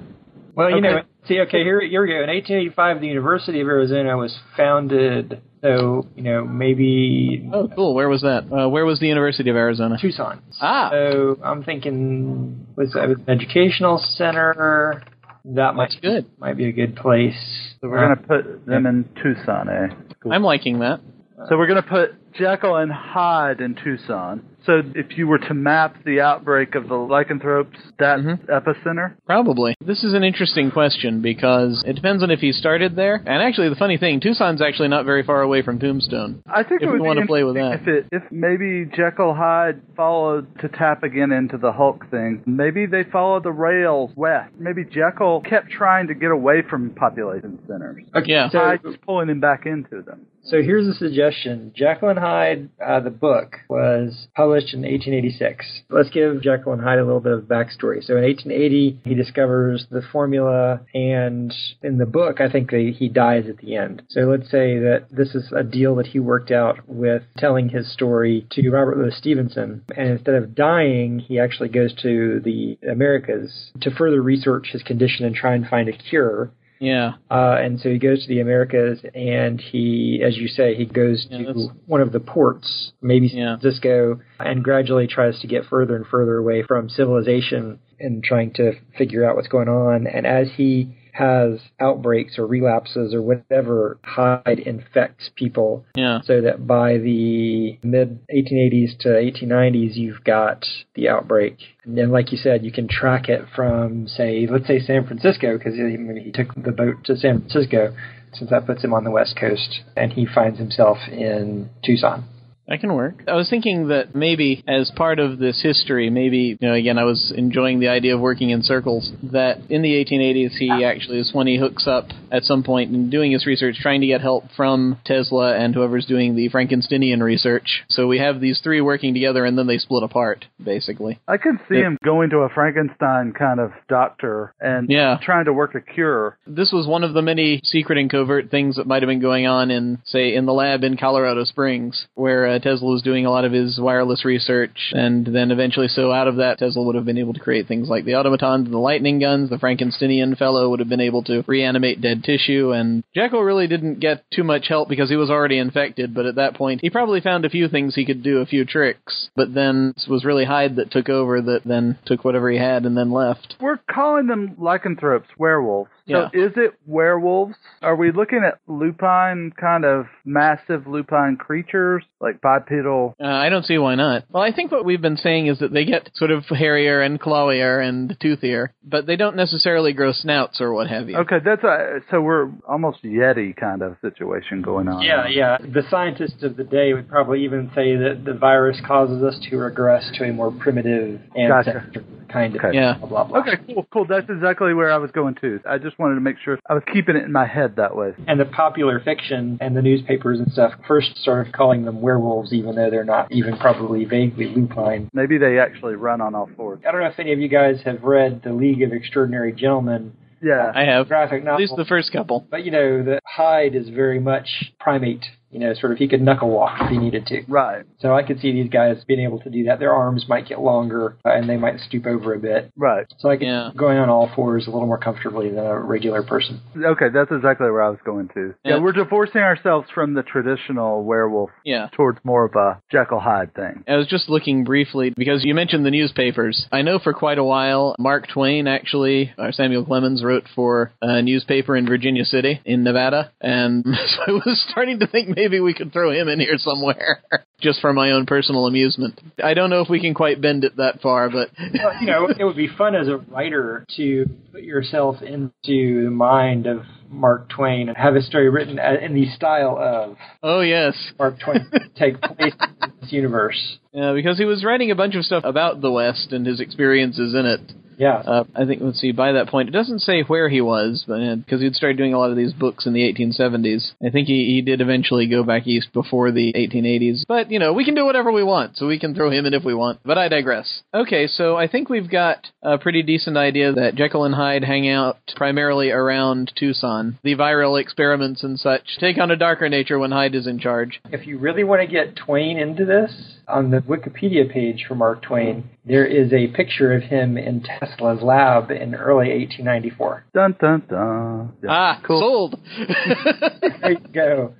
Speaker 3: Well, you
Speaker 4: Okay.
Speaker 3: know, see, okay, here, here we go. In 1885, the University of Arizona was founded. So, you know, maybe
Speaker 1: Oh, cool. Where was that? Uh, where was the University of Arizona?
Speaker 3: Tucson.
Speaker 1: Ah,
Speaker 3: So I'm thinking was that an educational center? That might
Speaker 1: That's good.
Speaker 3: might be a good place.
Speaker 4: So we're going to put them in Tucson, eh? Cool.
Speaker 1: I'm liking that.
Speaker 4: So we're going to put Jekyll and Hyde in Tucson. So if you were to map the outbreak of the lycanthropes, that
Speaker 1: Mhm.
Speaker 4: epicenter,
Speaker 1: Probably. This is an interesting question because it depends on if he started there. And actually, the funny thing, Tucson's actually not very far away from Tombstone.
Speaker 4: I think
Speaker 1: If
Speaker 4: it
Speaker 1: we
Speaker 4: would
Speaker 1: wanna play with
Speaker 4: that. If, it, if maybe Jekyll Hyde followed to tap again into the Hulk thing, maybe they followed the rails west. Maybe Jekyll kept trying to get away from population centers.
Speaker 3: Okay,
Speaker 1: Yeah.
Speaker 3: So,
Speaker 4: Hyde's pulling him back into them.
Speaker 3: So here's a suggestion. And Hyde, uh, the book, was published in 1886. Let's give and Hyde a little bit of backstory. So in 1880, he discovers the formula, and in the book, I think he dies at the end. So let's say that this is a deal that he worked out with telling his story to Robert Louis Stevenson, and instead of dying, he actually goes to the Americas to further research his condition and try and find a cure.
Speaker 1: Yeah.
Speaker 3: Uh, and so he goes to the Americas, and he, as you say, he goes
Speaker 1: Yeah,
Speaker 3: to
Speaker 1: that's-
Speaker 3: one of the ports, maybe
Speaker 1: Yeah.
Speaker 3: San Francisco, and gradually tries to get further and further away from civilization and trying to figure out what's going on. And as he has outbreaks or relapses or whatever, Hyde infects people
Speaker 1: Yeah.
Speaker 3: so that by the mid 1880s to 1890s, you've got the outbreak. And then, like you said, you can track it from, say, let's say San Francisco, because he, he took the boat to San Francisco, since that puts him on the West Coast, and he finds himself in Tucson.
Speaker 1: That can work. I was thinking that maybe as part of this history, maybe, you know, again, I was enjoying the idea of working in circles, that in the 1880s he actually is when he hooks up at some point in doing his research, trying to get help from Tesla and whoever's doing the Frankensteinian research. So we have these three working together and then they split apart, basically.
Speaker 4: I can see
Speaker 1: Yeah.
Speaker 4: him going to a Frankenstein kind of doctor and
Speaker 1: Yeah.
Speaker 4: trying to work a cure.
Speaker 1: This was one of the many secret and covert things that might have been going on in, say, in the lab in Colorado Springs, where uh, uh, Tesla was doing a lot of his wireless research, and then eventually, so out of that, Tesla would have been able to create things like the automatons and the lightning guns. The Frankensteinian fellow would have been able to reanimate dead tissue, and Jekyll really didn't get too much help because he was already infected. But at that point, he probably found a few things he could do, a few tricks. But then it was really Hyde that took over, that then took whatever he had and then left.
Speaker 4: We're calling them lycanthropes, werewolves. So
Speaker 1: Yeah.
Speaker 4: is it werewolves? Are we looking at lupine kind of massive lupine creatures like bipedal?
Speaker 1: Uh, I don't see why not. Well, I think what we've been saying is that they get sort of hairier and clawier and toothier, but they don't necessarily grow snouts or what have you.
Speaker 4: Okay, that's a so we're almost yeti kind of situation going on.
Speaker 3: Yeah, yeah. The scientists of the day would probably even say that the virus causes us to regress to a more primitive
Speaker 4: Gotcha.
Speaker 3: ancestor. kind of
Speaker 4: Okay.
Speaker 1: Yeah.
Speaker 3: blah blah blah.
Speaker 4: Okay, cool, cool. That's exactly where I was going to. I just wanted to make sure I was keeping it in my head that way.
Speaker 3: And the popular fiction and the newspapers and stuff first started calling them werewolves, even though they're not even probably vaguely lupine.
Speaker 4: Maybe they actually run on all fours.
Speaker 3: I don't know if any of you guys have read The League of Extraordinary Gentlemen
Speaker 4: Yeah.
Speaker 1: I have.
Speaker 3: graphic
Speaker 1: At least the first couple.
Speaker 3: But you know, the Hyde is very much primate. You know, sort of he could knuckle walk if he needed to.
Speaker 4: Right.
Speaker 3: So I could see these guys being able to do that. Their arms might get longer uh, and they might stoop over a bit.
Speaker 4: Right.
Speaker 3: So I could
Speaker 1: Yeah.
Speaker 3: going on all fours a little more comfortably than a regular person.
Speaker 4: Okay, that's exactly where I was going to. Yeah,
Speaker 1: Yeah.
Speaker 4: we're divorcing ourselves from the traditional werewolf
Speaker 1: Yeah.
Speaker 4: towards more of a Jekyll Hyde thing.
Speaker 1: I was just looking briefly because you mentioned the newspapers. I know for quite a while Mark Twain actually, or Samuel Clemens wrote for a newspaper in Virginia City in Nevada, and so I was starting to think maybe we could throw him in here somewhere, just for my own personal amusement. I don't know if we can quite bend it that far, but
Speaker 3: Well, you know, it would be fun as a writer to put yourself into the mind of Mark Twain and have a story written in the style of
Speaker 1: oh yes,
Speaker 3: Mark Twain take place in this universe.
Speaker 1: yeah, because he was writing a bunch of stuff about the West and his experiences in it.
Speaker 3: Yeah.
Speaker 1: Uh, I think let's see. By that point, it doesn't say where he was, but because he'd started doing a lot of these books in the 1870s. I think he, he did eventually go back east before the 1880s. But you know, we can do whatever we want, so we can throw him in if we want. But I digress. Okay, so I think we've got a pretty decent idea that Jekyll and Hyde hang out primarily around Tucson. The viral experiments and such take on a darker nature when Hyde is in charge.
Speaker 3: If you really want to get Twain into this, on the Wikipedia page for Mark Twain, there is a picture of him in Tesla's lab in early 1894.
Speaker 4: Dun dun dun. Yeah.
Speaker 1: Ah,
Speaker 4: cool.
Speaker 1: sold.
Speaker 3: There you go.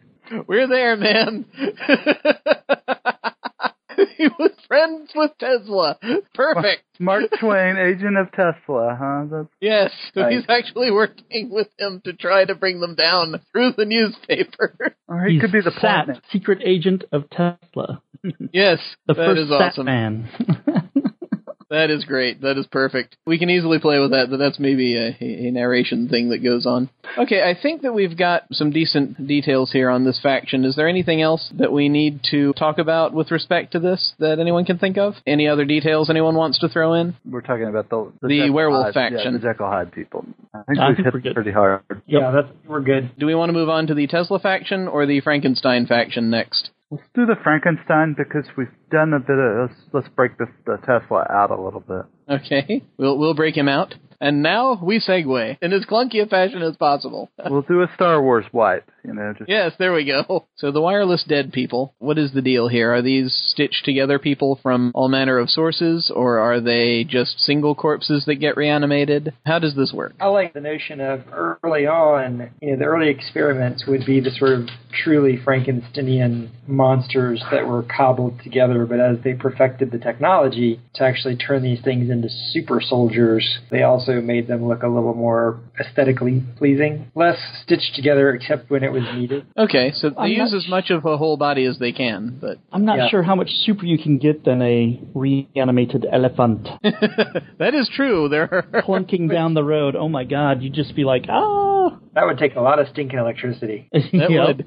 Speaker 1: We're there, man. he was friends with Tesla. Perfect.
Speaker 4: Mark Twain, agent of Tesla, huh? That's
Speaker 1: Yes, so
Speaker 3: Right.
Speaker 1: he's actually working with him to try to bring them down through the newspaper.
Speaker 4: or he
Speaker 2: He's
Speaker 4: could be the
Speaker 2: Sat, secret agent of Tesla.
Speaker 1: yes,
Speaker 2: The
Speaker 1: that
Speaker 2: first
Speaker 1: is
Speaker 2: Sat
Speaker 1: awesome.
Speaker 2: man.
Speaker 1: That is great. That is perfect. We can easily play with that, but that's maybe a, a narration thing that goes on. Okay, I think that we've got some decent details here on this faction. Is there anything else that we need to talk about with respect to this that anyone can think of? Any other details anyone wants to throw in?
Speaker 4: We're talking about the
Speaker 1: The
Speaker 4: Jekyll
Speaker 1: werewolf
Speaker 4: Hyde-
Speaker 1: faction.
Speaker 4: Yeah, the Jekyll Hyde people. I think
Speaker 2: I
Speaker 4: we've
Speaker 2: think
Speaker 4: hit
Speaker 2: we're good.
Speaker 4: pretty hard.
Speaker 3: Yeah, that's we're good.
Speaker 1: Do we want to move on to the Tesla faction or the Frankenstein faction next?
Speaker 4: Let's do the Frankenstein because we've done a bit of. Let's, let's break the, the Tesla out a little bit.
Speaker 1: Okay, we'll we'll break him out. And now we segue in as clunky a fashion as possible.
Speaker 4: We'll do a Star Wars wipe. You know, just
Speaker 1: Yes, there we go. So the wireless dead people, what is the deal here? Are these stitched together people from all manner of sources, or are they just single corpses that get reanimated? How does this work?
Speaker 3: I like the notion of early on, you know, the early experiments would be the sort of truly Frankensteinian monsters that were cobbled together, but as they perfected the technology to actually turn these things into super soldiers, they also made them look a little more aesthetically pleasing. Less stitched together except when it was needed.
Speaker 1: Okay, so they
Speaker 2: I'm
Speaker 1: use as much of a whole body as they can, but
Speaker 2: I'm not
Speaker 3: Yeah.
Speaker 2: sure how much super you can get than a reanimated elephant
Speaker 1: that is true. They're
Speaker 2: clunking down the road. Oh my god, you'd just be like, ah.
Speaker 3: That would take a lot of stinking electricity.
Speaker 1: That would.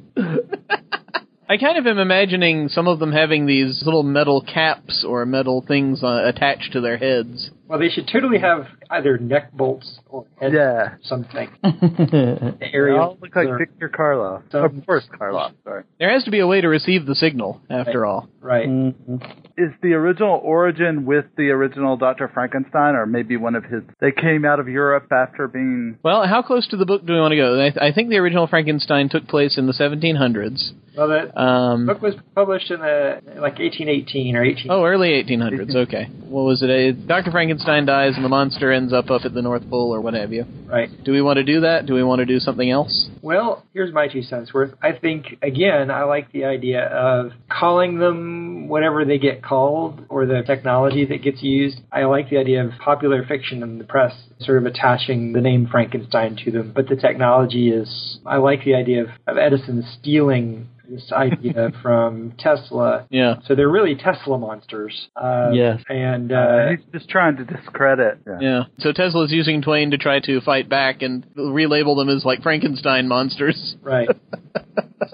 Speaker 1: I kind of am imagining some of them having these little metal caps or metal things uh, attached to their heads.
Speaker 3: Well, they should totally have either neck bolts or head
Speaker 4: Yeah.
Speaker 3: something.
Speaker 4: they all look like Victor Karloff.
Speaker 3: So-
Speaker 4: of course, Karloff. Sorry.
Speaker 1: There has to be a way to receive the signal, after all.
Speaker 3: Right.
Speaker 2: Mhm.
Speaker 4: Is the original origin with the original Doctor Frankenstein, or maybe one of his? They came out of Europe after being.
Speaker 1: Well, how close to the book do we want to go? I, I think the original Frankenstein took place in the 1700s.
Speaker 3: Well, the
Speaker 1: Um,
Speaker 3: book was published in the like 1818 or 18.
Speaker 1: oh, early 1800s. Okay. What was it? Uh, Dr. Frankenstein dies and the monster ends up up at the North Pole or what have you.
Speaker 3: Right.
Speaker 1: Do we want to do that? Do we want to do something else?
Speaker 3: Well, here's my two cents worth. I think again, I like the idea of calling them whatever they get called or the technology that gets used. I like the idea of popular fiction and the press sort of attaching the name Frankenstein to them, but the technology is. I like the idea of, of Edison stealing this idea from Tesla.
Speaker 1: Yeah.
Speaker 3: So they're really Tesla monsters. Uh,
Speaker 2: Yes.
Speaker 3: And
Speaker 4: Uh,
Speaker 3: uh,
Speaker 4: he's just trying to discredit. Yeah.
Speaker 1: Yeah. So Tesla's using Twain to try to fight back and relabel them as like Frankenstein monsters.
Speaker 3: Right.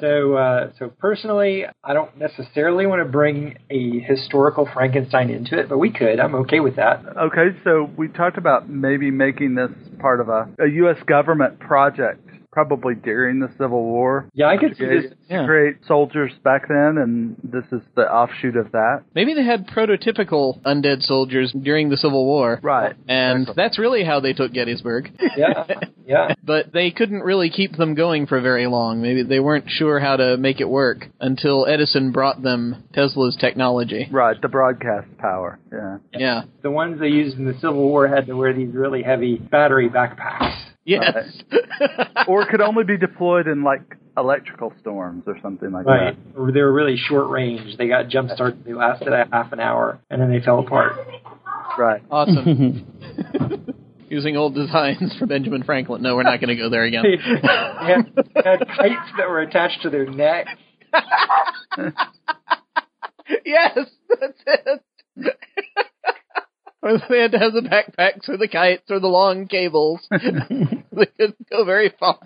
Speaker 3: So, uh, so personally, I don't necessarily want to bring a historical Frankenstein into it, but we could. I'm okay with that.
Speaker 4: Okay, so we talked about maybe making this part of a, a U.S. government project, probably during the Civil War.
Speaker 3: Yeah, I could see
Speaker 4: To
Speaker 3: this.
Speaker 1: Yeah.
Speaker 4: create soldiers back then, and this is the offshoot of that.
Speaker 1: Maybe they had prototypical undead soldiers during the Civil War.
Speaker 4: Right.
Speaker 1: And
Speaker 4: Exactly.
Speaker 1: that's really how they took Gettysburg.
Speaker 3: Yeah, yeah.
Speaker 1: But they couldn't really keep them going for very long. Maybe they weren't sure how to make it work until Edison brought them Tesla's technology.
Speaker 4: Right, the broadcast power. Yeah.
Speaker 1: Yeah.
Speaker 3: The ones they used in the Civil War had to wear these really heavy battery backpacks.
Speaker 1: Yes.
Speaker 4: Or could only be deployed in like electrical storms or something like
Speaker 3: that. Right. They were really short range. They got jump started. They lasted a half an hour, and then they fell apart.
Speaker 4: Right.
Speaker 1: awesome. Using old designs for Benjamin Franklin. No, we're not going to go there again.
Speaker 3: They had, they had kites that were attached to their neck.
Speaker 1: yes, that's it. Or they had to have the backpacks or the kites or the long cables. they couldn't go very far.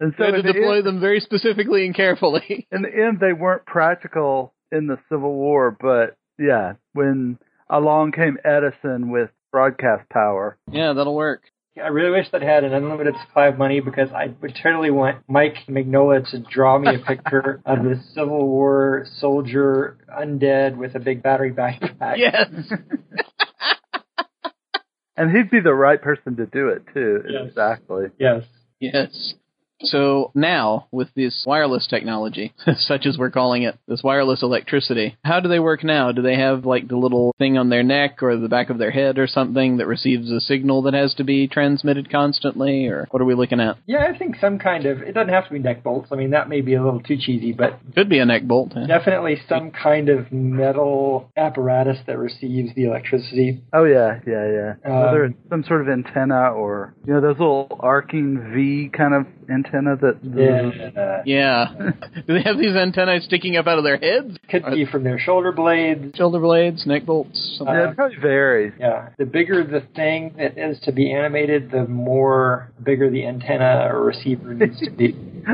Speaker 4: And so
Speaker 1: They
Speaker 4: had
Speaker 1: to
Speaker 4: the,
Speaker 1: deploy
Speaker 4: end,
Speaker 1: them very specifically and carefully.
Speaker 4: in the end, they weren't practical in the Civil War, but yeah, when along came Edison with broadcast power.
Speaker 1: Yeah, that'll work.
Speaker 3: I really wish that had an unlimited supply of money because I would totally want Mike Mignola to draw me a picture of the Civil War soldier undead with a big battery backpack.
Speaker 1: Yes.
Speaker 4: And he'd be the right person to do it too.
Speaker 3: Yes.
Speaker 4: Exactly.
Speaker 3: Yes.
Speaker 1: Yes. So now, with this wireless technology, such as we're calling it, this wireless electricity, how do they work now? Do they have like the little thing on their neck or the back of their head or something that receives a signal that has to be transmitted constantly, or what are we looking at?
Speaker 3: Yeah, I think some kind of. It doesn't have to be neck bolts. I mean, that may be a little too cheesy, but
Speaker 1: Could be a neck bolt. huh?
Speaker 3: definitely some kind of metal apparatus that receives the electricity.
Speaker 4: Oh yeah, yeah, yeah.
Speaker 3: Um,
Speaker 4: Whether it's some sort of antenna or you know those little arcing V kind of antenna that.
Speaker 3: Yeah.
Speaker 1: Yeah. do they have these antennae sticking up out of their heads?
Speaker 3: Could be from their shoulder blades.
Speaker 1: Shoulder blades, neck bolts? something?
Speaker 4: Yeah, it probably varies.
Speaker 3: Yeah. The bigger the thing that is to be animated, the more bigger the antenna or receiver needs to be.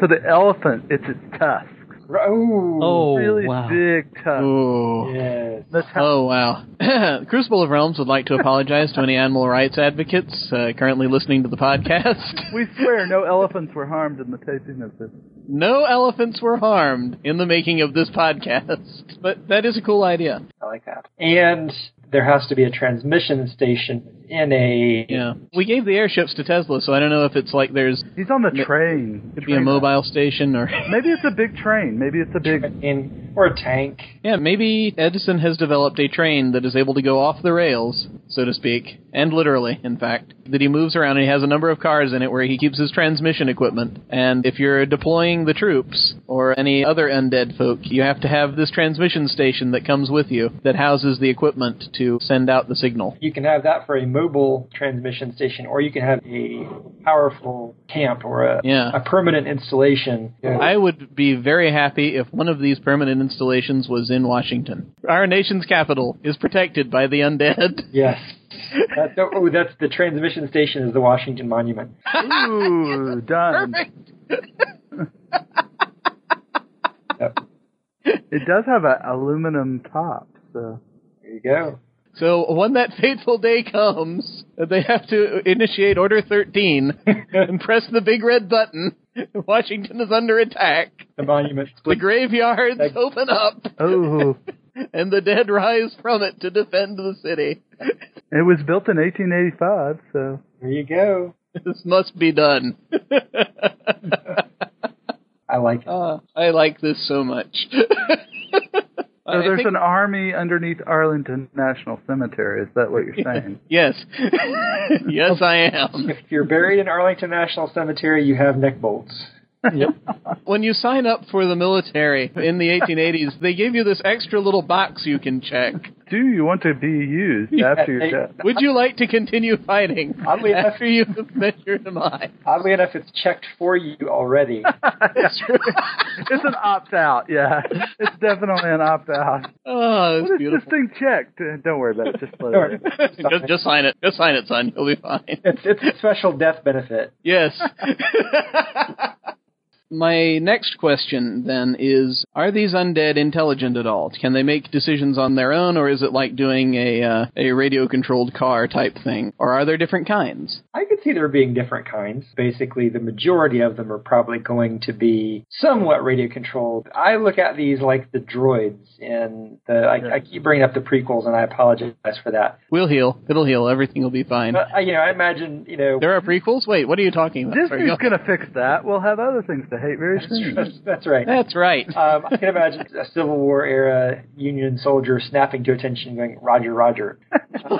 Speaker 4: so the elephant, it's its tusks.
Speaker 3: Oh.
Speaker 2: Oh,
Speaker 4: really
Speaker 2: wow.
Speaker 4: big tusks.
Speaker 1: Ooh.
Speaker 3: Yes.
Speaker 4: That's.
Speaker 1: Oh wow! Crucible of Realms would like to apologize to any animal rights advocates uh, currently listening to the podcast.
Speaker 4: We swear no elephants were harmed in the taping of this.
Speaker 1: No elephants were harmed in the making of this podcast, but that is a cool idea.
Speaker 3: I like that. And there has to be a transmission station in a.
Speaker 1: Yeah, we gave the airships to Tesla, so I don't know if it's like there's
Speaker 4: He's on the
Speaker 1: Ma-
Speaker 4: train.
Speaker 1: could be a mobile station or
Speaker 4: Maybe it's a big train. Maybe it's a big.
Speaker 3: In, or a tank.
Speaker 1: yeah, maybe Edison has developed a train that is able to go off the rails, so to speak, and literally, in fact, that he moves around and he has a number of cars in it where he keeps his transmission equipment. And if you're deploying the troops or any other undead folk, you have to have this transmission station that comes with you that houses the equipment to send out the signal.
Speaker 3: You can have that for a mobile transmission station, or you can have a powerful camp or a,
Speaker 1: Yeah.
Speaker 3: a permanent installation.
Speaker 1: I would be very happy if one of these permanent installations was in Washington. Our nation's capital is protected by the undead.
Speaker 3: Yes. That's, oh, that's the transmission station is the Washington Monument.
Speaker 4: Ooh, done.
Speaker 3: Yep.
Speaker 4: It does have an aluminum top, so.
Speaker 3: There you go.
Speaker 1: So when that fateful day comes, they have to initiate Order 13 and press the big red button. Washington is under attack.
Speaker 3: The monument
Speaker 1: The graveyards open up,
Speaker 4: Oh,
Speaker 1: and the dead rise from it to defend the city.
Speaker 4: it was built in 1885, so.
Speaker 3: There you go.
Speaker 1: This must be done.
Speaker 3: I like it.
Speaker 1: Uh, I like this so much.
Speaker 4: So there's
Speaker 1: think-
Speaker 4: an army underneath Arlington National Cemetery. Is that what you're saying?
Speaker 1: Yes. yes, I am.
Speaker 3: If you're buried in Arlington National Cemetery, you have neck bolts.
Speaker 1: When you sign up for the military in the 1880s, they give you this extra little box you can check.
Speaker 4: Do you want to be used after
Speaker 3: they-
Speaker 4: your death?
Speaker 1: Would you like to continue fighting
Speaker 3: Oddly enough-
Speaker 1: after you have met your demise?
Speaker 3: Oddly enough, it's checked for you already.
Speaker 1: It's true.
Speaker 4: it's an opt out. Yeah, it's definitely an opt out.
Speaker 1: Oh,
Speaker 4: What
Speaker 1: it's
Speaker 4: is
Speaker 1: beautiful.
Speaker 4: this thing checked? Uh, Don't worry about it. Just let it.
Speaker 3: worry.
Speaker 1: just, just sign it. Just sign it, son. You'll be fine.
Speaker 3: It's it's a special death benefit.
Speaker 1: Yes. My next question then is: Are these undead intelligent at all? Can they make decisions on their own, or is it like doing a uh, a radio controlled car type thing? Or are there different kinds?
Speaker 3: I could see there being different kinds. Basically, the majority of them are probably going to be somewhat radio controlled. I look at these like the droids in the. I, I keep bringing up the prequels, and I apologize for that.
Speaker 1: We'll heal. It'll heal. Everything will be fine.
Speaker 3: But I, you know, I imagine you know.
Speaker 1: There are prequels. Wait, what are you talking about? Sorry,
Speaker 4: Disney's
Speaker 1: go-
Speaker 4: going to fix that. We'll have other things to hate very soon.
Speaker 3: That's, that's right.
Speaker 1: That's right.
Speaker 3: Um, I can imagine a Civil War era Union soldier snapping to attention, going "Roger, Roger."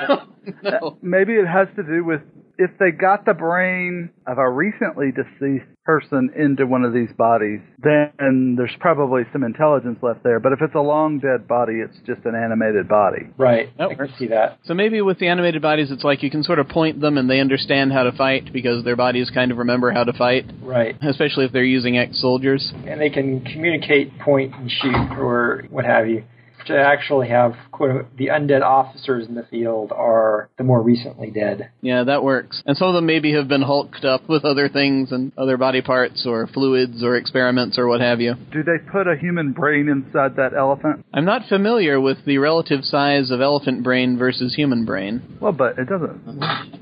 Speaker 1: no.
Speaker 4: Maybe it has to do with if they got the brain of a recently deceased person into one of these bodies, then there's probably some intelligence left there. But if it's a long dead body, it's just an animated body.
Speaker 3: Right.
Speaker 1: Nope.
Speaker 3: I can see that.
Speaker 1: So maybe with the animated bodies, it's like you can sort of point them and they understand how to fight because their bodies kind of remember how to fight,
Speaker 3: Right.
Speaker 1: especially if they're using ex-soldiers.
Speaker 3: And they can communicate, point, and shoot, or what have you. To actually have quote the undead officers in the field are the more recently dead.
Speaker 1: Yeah, that works. And some of them maybe have been hulked up with other things and other body parts or fluids or experiments or what have you.
Speaker 4: Do they put a human brain inside that elephant?
Speaker 1: I'm not familiar with the relative size of elephant brain versus human brain.
Speaker 4: Well, but it doesn't.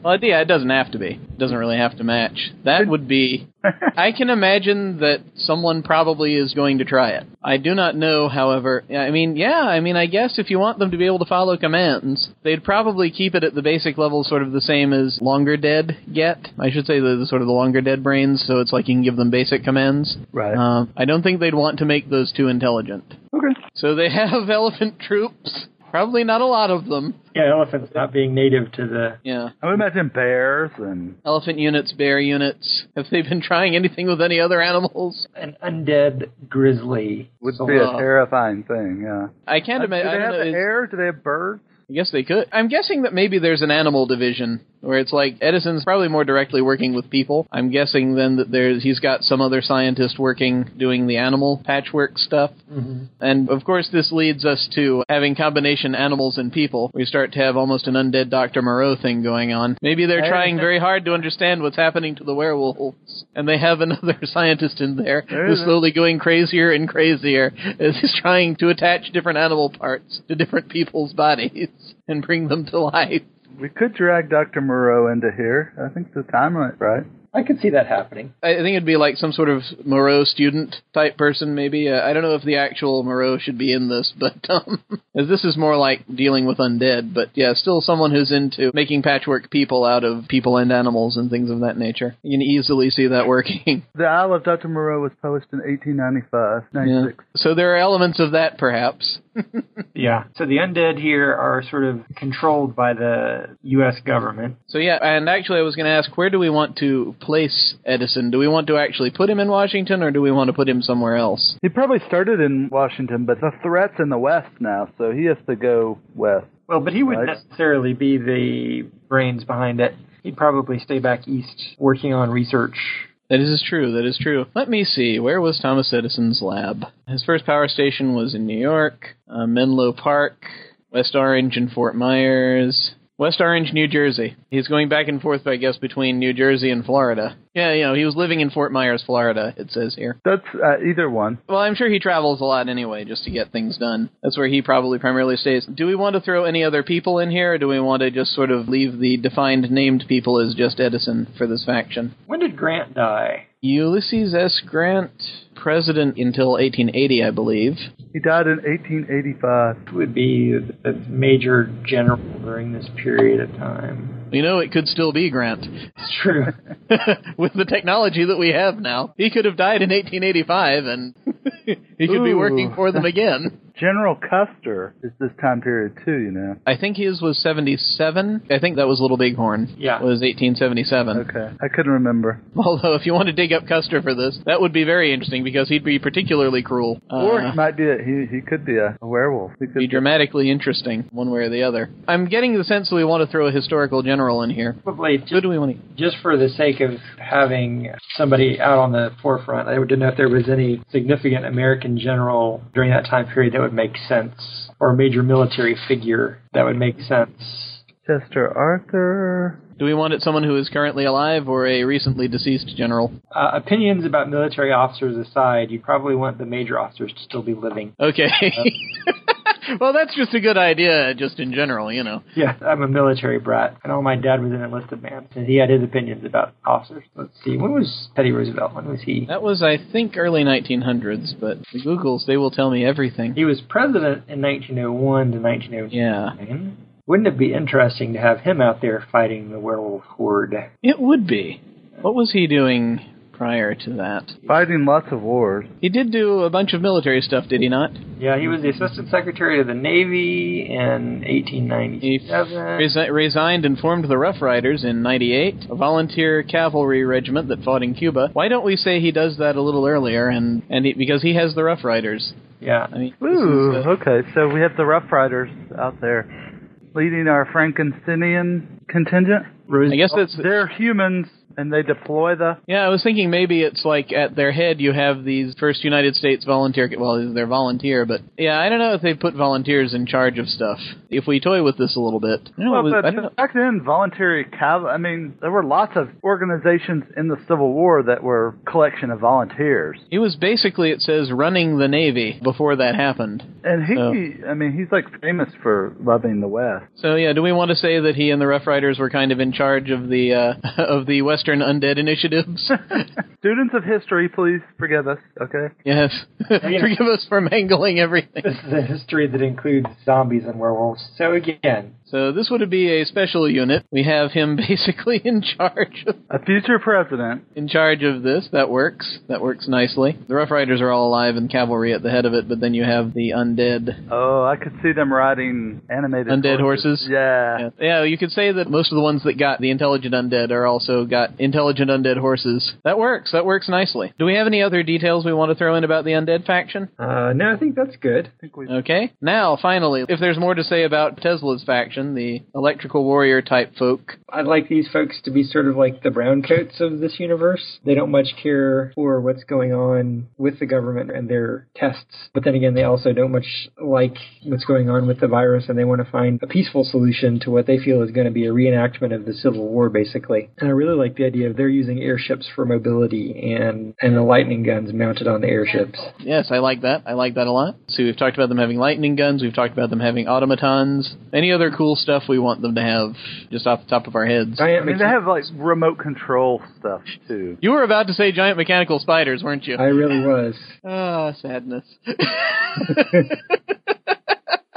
Speaker 1: Well, yeah, it doesn't have to be. It doesn't really have to match. That would be. I can imagine that someone probably is going to try it. I do not know, however. I mean, yeah, I mean, I guess if you want them to be able to follow commands, they'd probably keep it at the basic level, sort of the same as longer dead get. I should say the, the sort of the longer dead brains, so it's like you can give them basic commands.
Speaker 4: Right.
Speaker 1: Um, I don't think they'd want to make those too intelligent.
Speaker 4: okay.
Speaker 1: So they have elephant troops. Probably not a lot of them.
Speaker 3: Yeah, elephants not being native to the.
Speaker 1: Yeah.
Speaker 4: I would imagine bears and
Speaker 1: Elephant units, bear units. Have they been trying anything with any other animals?
Speaker 3: An undead grizzly.
Speaker 4: would
Speaker 1: So,
Speaker 4: be a
Speaker 1: uh,
Speaker 4: terrifying thing. Yeah.
Speaker 1: I can't imagine.
Speaker 4: do
Speaker 1: they
Speaker 4: have
Speaker 1: don't know. is-
Speaker 4: hair? Do they have birds?
Speaker 1: I guess they could. I'm guessing that maybe there's an animal division where it's like Edison's probably more directly working with people. I'm guessing then that there's he's got some other scientist working doing the animal patchwork stuff.
Speaker 3: Mm-hmm.
Speaker 1: And of course, this leads us to having combination animals and people. We start to have almost an undead Dr. Moreau thing going on. Maybe they're
Speaker 4: Hey.
Speaker 1: trying very hard to understand what's happening to the werewolves, and they have another scientist in there
Speaker 4: There
Speaker 1: who's slowly going crazier and crazier as he's trying to attach different animal parts to different people's bodies and bring them to life.
Speaker 4: We could drag Dr. Moreau into here. I think the time right.
Speaker 3: I could see that happening.
Speaker 1: I think it'd be like some sort of Moreau student type person, maybe. Uh, I don't know if the actual Moreau should be in this, but um, as this is more like dealing with undead. But yeah, still someone who's into making patchwork people out of people and animals and things of that nature. You can easily see that working.
Speaker 4: The Isle of Dr. Moreau was published in 1895,
Speaker 1: Yeah.
Speaker 4: 96.
Speaker 1: So there are elements of that, perhaps.
Speaker 3: Yeah. So the undead here are sort of controlled by the U.S. government.
Speaker 1: So yeah, and actually, I was going to ask, where do we want to place Edison? Do we want to actually put him in Washington, or do we want to put him somewhere else?
Speaker 4: He probably started in Washington, but the threat's in the west now, so he has to go west.
Speaker 3: Well, but he wouldn't
Speaker 4: Right.
Speaker 3: necessarily be the brains behind it. He'd probably stay back east working on research.
Speaker 1: That is true. That is true. Let me see. Where was Thomas Edison's lab? His first power station was in New York, uh, Menlo Park, West Orange, and Fort Myers. West Orange, New Jersey. He's going back and forth, I guess, between New Jersey and Florida. Yeah, you know, he was living in Fort Myers, Florida, it says here.
Speaker 4: That's uh, either one.
Speaker 1: Well, I'm sure he travels a lot anyway, just to get things done. That's where he probably primarily stays. Do we want to throw any other people in here, or do we want to just sort of leave the defined named people as just Edison for this faction?
Speaker 3: When did Grant die?
Speaker 1: Ulysses S. Grant, president until 1880, I believe.
Speaker 4: He died in 1885.
Speaker 3: Would be a major general during this period of time.
Speaker 1: You know, it could still be Grant.
Speaker 3: It's true.
Speaker 1: With the technology that we have now, he could have died in 1885 and he could be working for them again.
Speaker 4: General Custer is this time period too, you know.
Speaker 1: I think his was 77. I think that was Little Bighorn.
Speaker 3: Yeah.
Speaker 1: Was 1877.
Speaker 4: Okay, I couldn't remember.
Speaker 1: Although, if you want to dig up Custer for this, that would be very interesting because he'd be particularly cruel.
Speaker 4: or
Speaker 1: Uh,
Speaker 4: he might be a, he he could be a, a werewolf. He could
Speaker 1: be dramatically interesting, one way or the other. I'm getting the sense that we want to throw a historical general in here.
Speaker 3: Probably
Speaker 1: Who
Speaker 3: just,
Speaker 1: do we want to?
Speaker 3: just for the sake of having somebody out on the forefront. I didn't know if there was any significant American general during that time period that would make sense, or a major military figure that would make sense.
Speaker 4: Chester Arthur.
Speaker 1: Do we want it someone who is currently alive or a recently deceased general?
Speaker 5: Uh, opinions about military officers aside, you probably want the major officers to still be living.
Speaker 1: Okay. well, that's just a good idea, just in general, you know.
Speaker 5: Yeah, I'm a military brat. I know my dad was an enlisted man, and he had his opinions about officers. Let's see, when was Teddy Roosevelt? When was he?
Speaker 1: That was, I think, early 1900s, but the Googles, they will tell me everything.
Speaker 5: He was president in 1901 to 1909.
Speaker 1: Yeah.
Speaker 5: Wouldn't it be interesting to have him out there fighting the werewolf horde?
Speaker 1: It would be. What was he doing prior to that?
Speaker 4: Fighting lots of wars.
Speaker 1: He did do a bunch of military stuff, did he not?
Speaker 5: Yeah, he was the assistant secretary of the Navy in
Speaker 1: He resi- resigned and formed the Rough Riders in 98, a volunteer cavalry regiment that fought in Cuba. Why don't we say he does that a little earlier and, and he, because he has the Rough Riders?
Speaker 5: Yeah.
Speaker 1: I mean,
Speaker 4: Ooh,
Speaker 1: is, uh,
Speaker 4: okay. So we have the Rough Riders out there leading our Frankensteinian contingent.
Speaker 1: I guess that's
Speaker 4: They're humans and they deploy the.
Speaker 1: Yeah, I was thinking maybe it's like at their head you have these first United States volunteer. Well, they're volunteer, but yeah, I don't know if they put volunteers in charge of stuff. If we toy with this a little bit, don't know,
Speaker 4: Well,
Speaker 1: was-
Speaker 4: but
Speaker 1: I don't know.
Speaker 4: back then, voluntary cav. I mean, there were lots of organizations in the Civil War that were collection of volunteers.
Speaker 1: He was basically, it says, running the Navy before that happened.
Speaker 4: And he,
Speaker 1: Oh.
Speaker 4: I mean, he's like famous for loving the West.
Speaker 1: So yeah, do we want to say that he and the Rough Riders were kind of in charge of the uh, of the Western Undead initiatives?
Speaker 4: Students of history, please forgive us. Okay.
Speaker 1: yes. Forgive us for mangling everything.
Speaker 5: This is a history that includes zombies and werewolves. So again,
Speaker 1: So this would be a special unit. We have him basically in charge of
Speaker 4: A future president.
Speaker 1: in charge of this. That works. That works nicely. The Rough Riders are all alive and cavalry at the head of it, but then you have the undead.
Speaker 4: Oh, I could see them riding animated
Speaker 1: Undead horses?
Speaker 4: Yeah.
Speaker 1: Yeah. yeah, you could say that most of the ones that got the intelligent undead are also got intelligent undead horses. That works. That works nicely. Do we have any other details we want to throw in about the undead faction?
Speaker 3: Uh, no, I think that's good.
Speaker 4: I think.
Speaker 1: Okay. Now, finally, if there's more to say about Tesla's faction, the electrical warrior type folk,
Speaker 3: I'd like these folks to be sort of like the brown coats of this universe. They don't much care for what's going on with the government and their tests, but then again, they also don't much like what's going on with the virus and they want to find a peaceful solution to what they feel is going to be a reenactment of the Civil War, basically. And I really like the idea of they're using airships for mobility and, and the lightning guns mounted on the airships.
Speaker 1: Yes, I like that. I like that a lot. So we've talked about them having lightning guns. We've talked about them having automatons. Any other cool stuff we want them to have just off the top of our heads?
Speaker 3: Giant
Speaker 4: I mean, they have like remote control stuff too.
Speaker 1: You were about to say giant mechanical spiders, weren't you?
Speaker 3: I really was.
Speaker 1: Ah, sadness.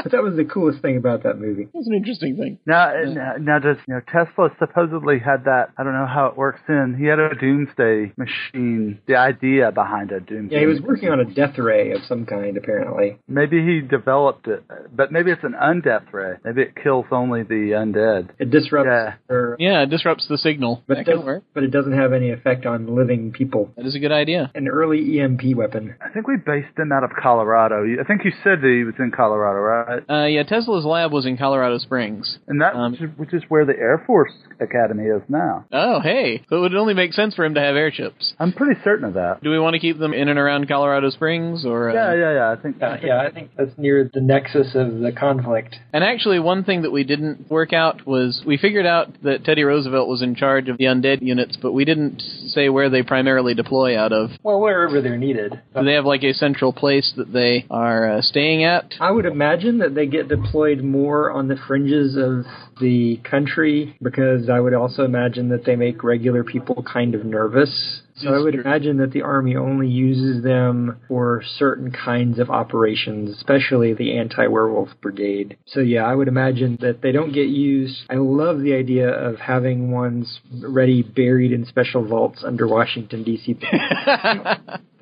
Speaker 3: But that was the coolest thing about that movie.
Speaker 1: That's an interesting thing.
Speaker 4: Now, now, now, does you know Tesla supposedly had that? I don't know how it works in. He had a doomsday machine. The idea behind a doomsday.
Speaker 3: Yeah, he was working on a death ray of some kind, apparently.
Speaker 4: Maybe he developed it, but maybe it's an undeath ray. Maybe it kills only the undead.
Speaker 3: It disrupts
Speaker 4: Yeah.
Speaker 3: their
Speaker 1: Yeah, it disrupts the signal.
Speaker 3: But
Speaker 1: that
Speaker 3: it, does,
Speaker 1: work.
Speaker 3: but it doesn't have any effect on living people.
Speaker 1: That is a good idea.
Speaker 3: An early EMP weapon.
Speaker 4: I think we based him out of Colorado. I think you said that he was in Colorado, right?
Speaker 1: Uh, yeah, Tesla's lab was in Colorado Springs.
Speaker 4: And that
Speaker 1: Um,
Speaker 4: which, is, which is where the Air Force Academy is now.
Speaker 1: Oh, hey. So it would only make sense for him to have airships.
Speaker 4: I'm pretty certain of that.
Speaker 1: Do we want to keep them in and around Colorado Springs, or? Uh,
Speaker 4: Yeah, yeah, yeah. I think.
Speaker 5: uh, yeah, I think that's near the nexus of the conflict.
Speaker 1: And actually, one thing that we didn't work out was we figured out that Teddy Roosevelt was in charge of the undead units, but we didn't say where they primarily deploy out of.
Speaker 5: Well, wherever they're needed.
Speaker 1: Do they have like a central place that they are uh, staying at?
Speaker 3: I would imagine that they get deployed more on the fringes of the country because I would also imagine that they make regular people kind of nervous. So I would imagine that the Army only uses them for certain kinds of operations, especially the anti werewolf brigade. So yeah, I would imagine that they don't get used. I love the idea of having ones ready buried in special vaults under Washington, D.C.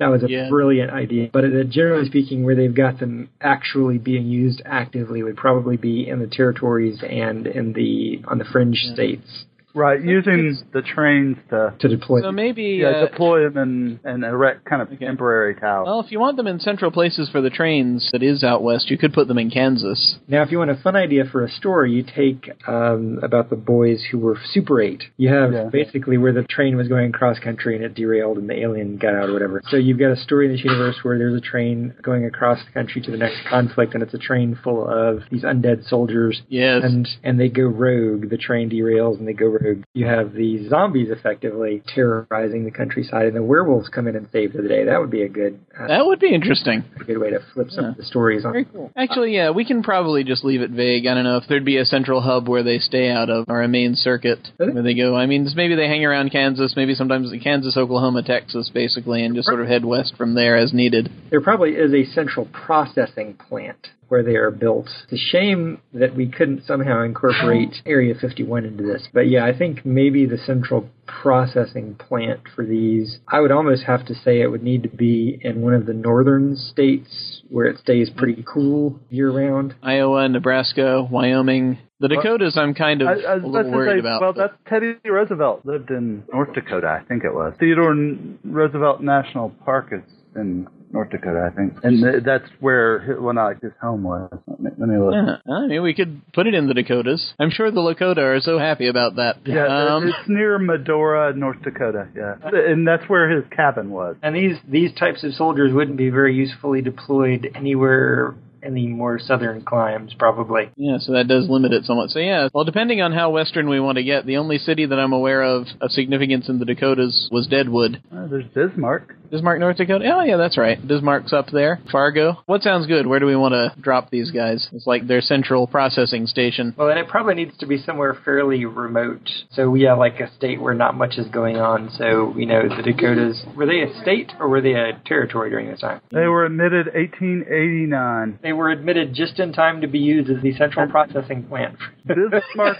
Speaker 3: That was a
Speaker 1: Yeah.
Speaker 3: brilliant idea. But generally speaking, where they've got them actually being used actively would probably be in the territories and in the on the fringe states.
Speaker 4: Right, using the trains to
Speaker 3: to deploy.
Speaker 1: So maybe
Speaker 4: yeah,
Speaker 1: uh,
Speaker 4: deploy them and, and erect kind of
Speaker 1: Okay.
Speaker 4: temporary towers.
Speaker 1: Well, if you want them in central places for the trains that is out west, you could put them in Kansas.
Speaker 3: Now, if you want a fun idea for a story, you take um, about the boys who were Super 8. You have
Speaker 4: Yeah.
Speaker 3: basically where the train was going cross country and it derailed and the alien got out or whatever. So you've got a story in this universe where there's a train going across the country to the next conflict and it's a train full of these undead soldiers
Speaker 1: Yes.
Speaker 3: and and they go rogue. The train derails and they go rogue. You have the zombies effectively terrorizing the countryside, and the werewolves come in and save the day. That would be a good uh,
Speaker 1: that would be interesting.
Speaker 3: a good way to flip some
Speaker 1: Yeah.
Speaker 3: of the stories on.
Speaker 1: Very cool. Actually, yeah, we can probably just leave it vague. I don't know if there'd be a central hub where they stay out of, or a main circuit
Speaker 3: Really?
Speaker 1: where they go. I mean, maybe they hang around Kansas, maybe sometimes Kansas, Oklahoma, Texas, basically, and just sort of head west from there as needed.
Speaker 3: There probably is a central processing plant where they are built. It's a shame that we couldn't somehow incorporate Area 51 into this. But yeah, I think maybe the central processing plant for these, I would almost have to say it would need to be in one of the northern states where it stays pretty cool year round.
Speaker 1: Iowa, Nebraska, Wyoming. The Dakotas, I'm kind of
Speaker 4: I, I
Speaker 1: a little
Speaker 4: to
Speaker 1: worried
Speaker 4: say,
Speaker 1: about.
Speaker 4: well, that's Teddy Roosevelt lived in North Dakota, I think it was. Theodore Roosevelt National Park is in North Dakota, I think, and th- that's where hi- well, not like his home was. Let me, let me look.
Speaker 1: Yeah, I mean, we could put it in the Dakotas. I'm sure the Lakota are so happy about that.
Speaker 4: Yeah,
Speaker 1: Um,
Speaker 4: it's near Medora, North Dakota. Yeah, and that's where his cabin was.
Speaker 5: And these these types of soldiers wouldn't be very usefully deployed anywhere in the more southern climes, probably.
Speaker 1: Yeah, so that does limit it somewhat. So yeah, well, depending on how western we want to get, the only city that I'm aware of of significance in the Dakotas was Deadwood.
Speaker 4: Uh, there's Bismarck.
Speaker 1: Bismarck, North Dakota. Oh yeah, that's right. Bismarck's up there. Fargo. What sounds good? Where do we want to drop these guys? It's like their central processing station.
Speaker 5: Well, and it probably needs to be somewhere fairly remote. So yeah, like a state where not much is going on. So you know, the Dakotas were they a state or were they a territory during this time?
Speaker 4: They were admitted 1889.
Speaker 5: They were admitted just in time to be used as the central processing plant.
Speaker 4: Bismarck,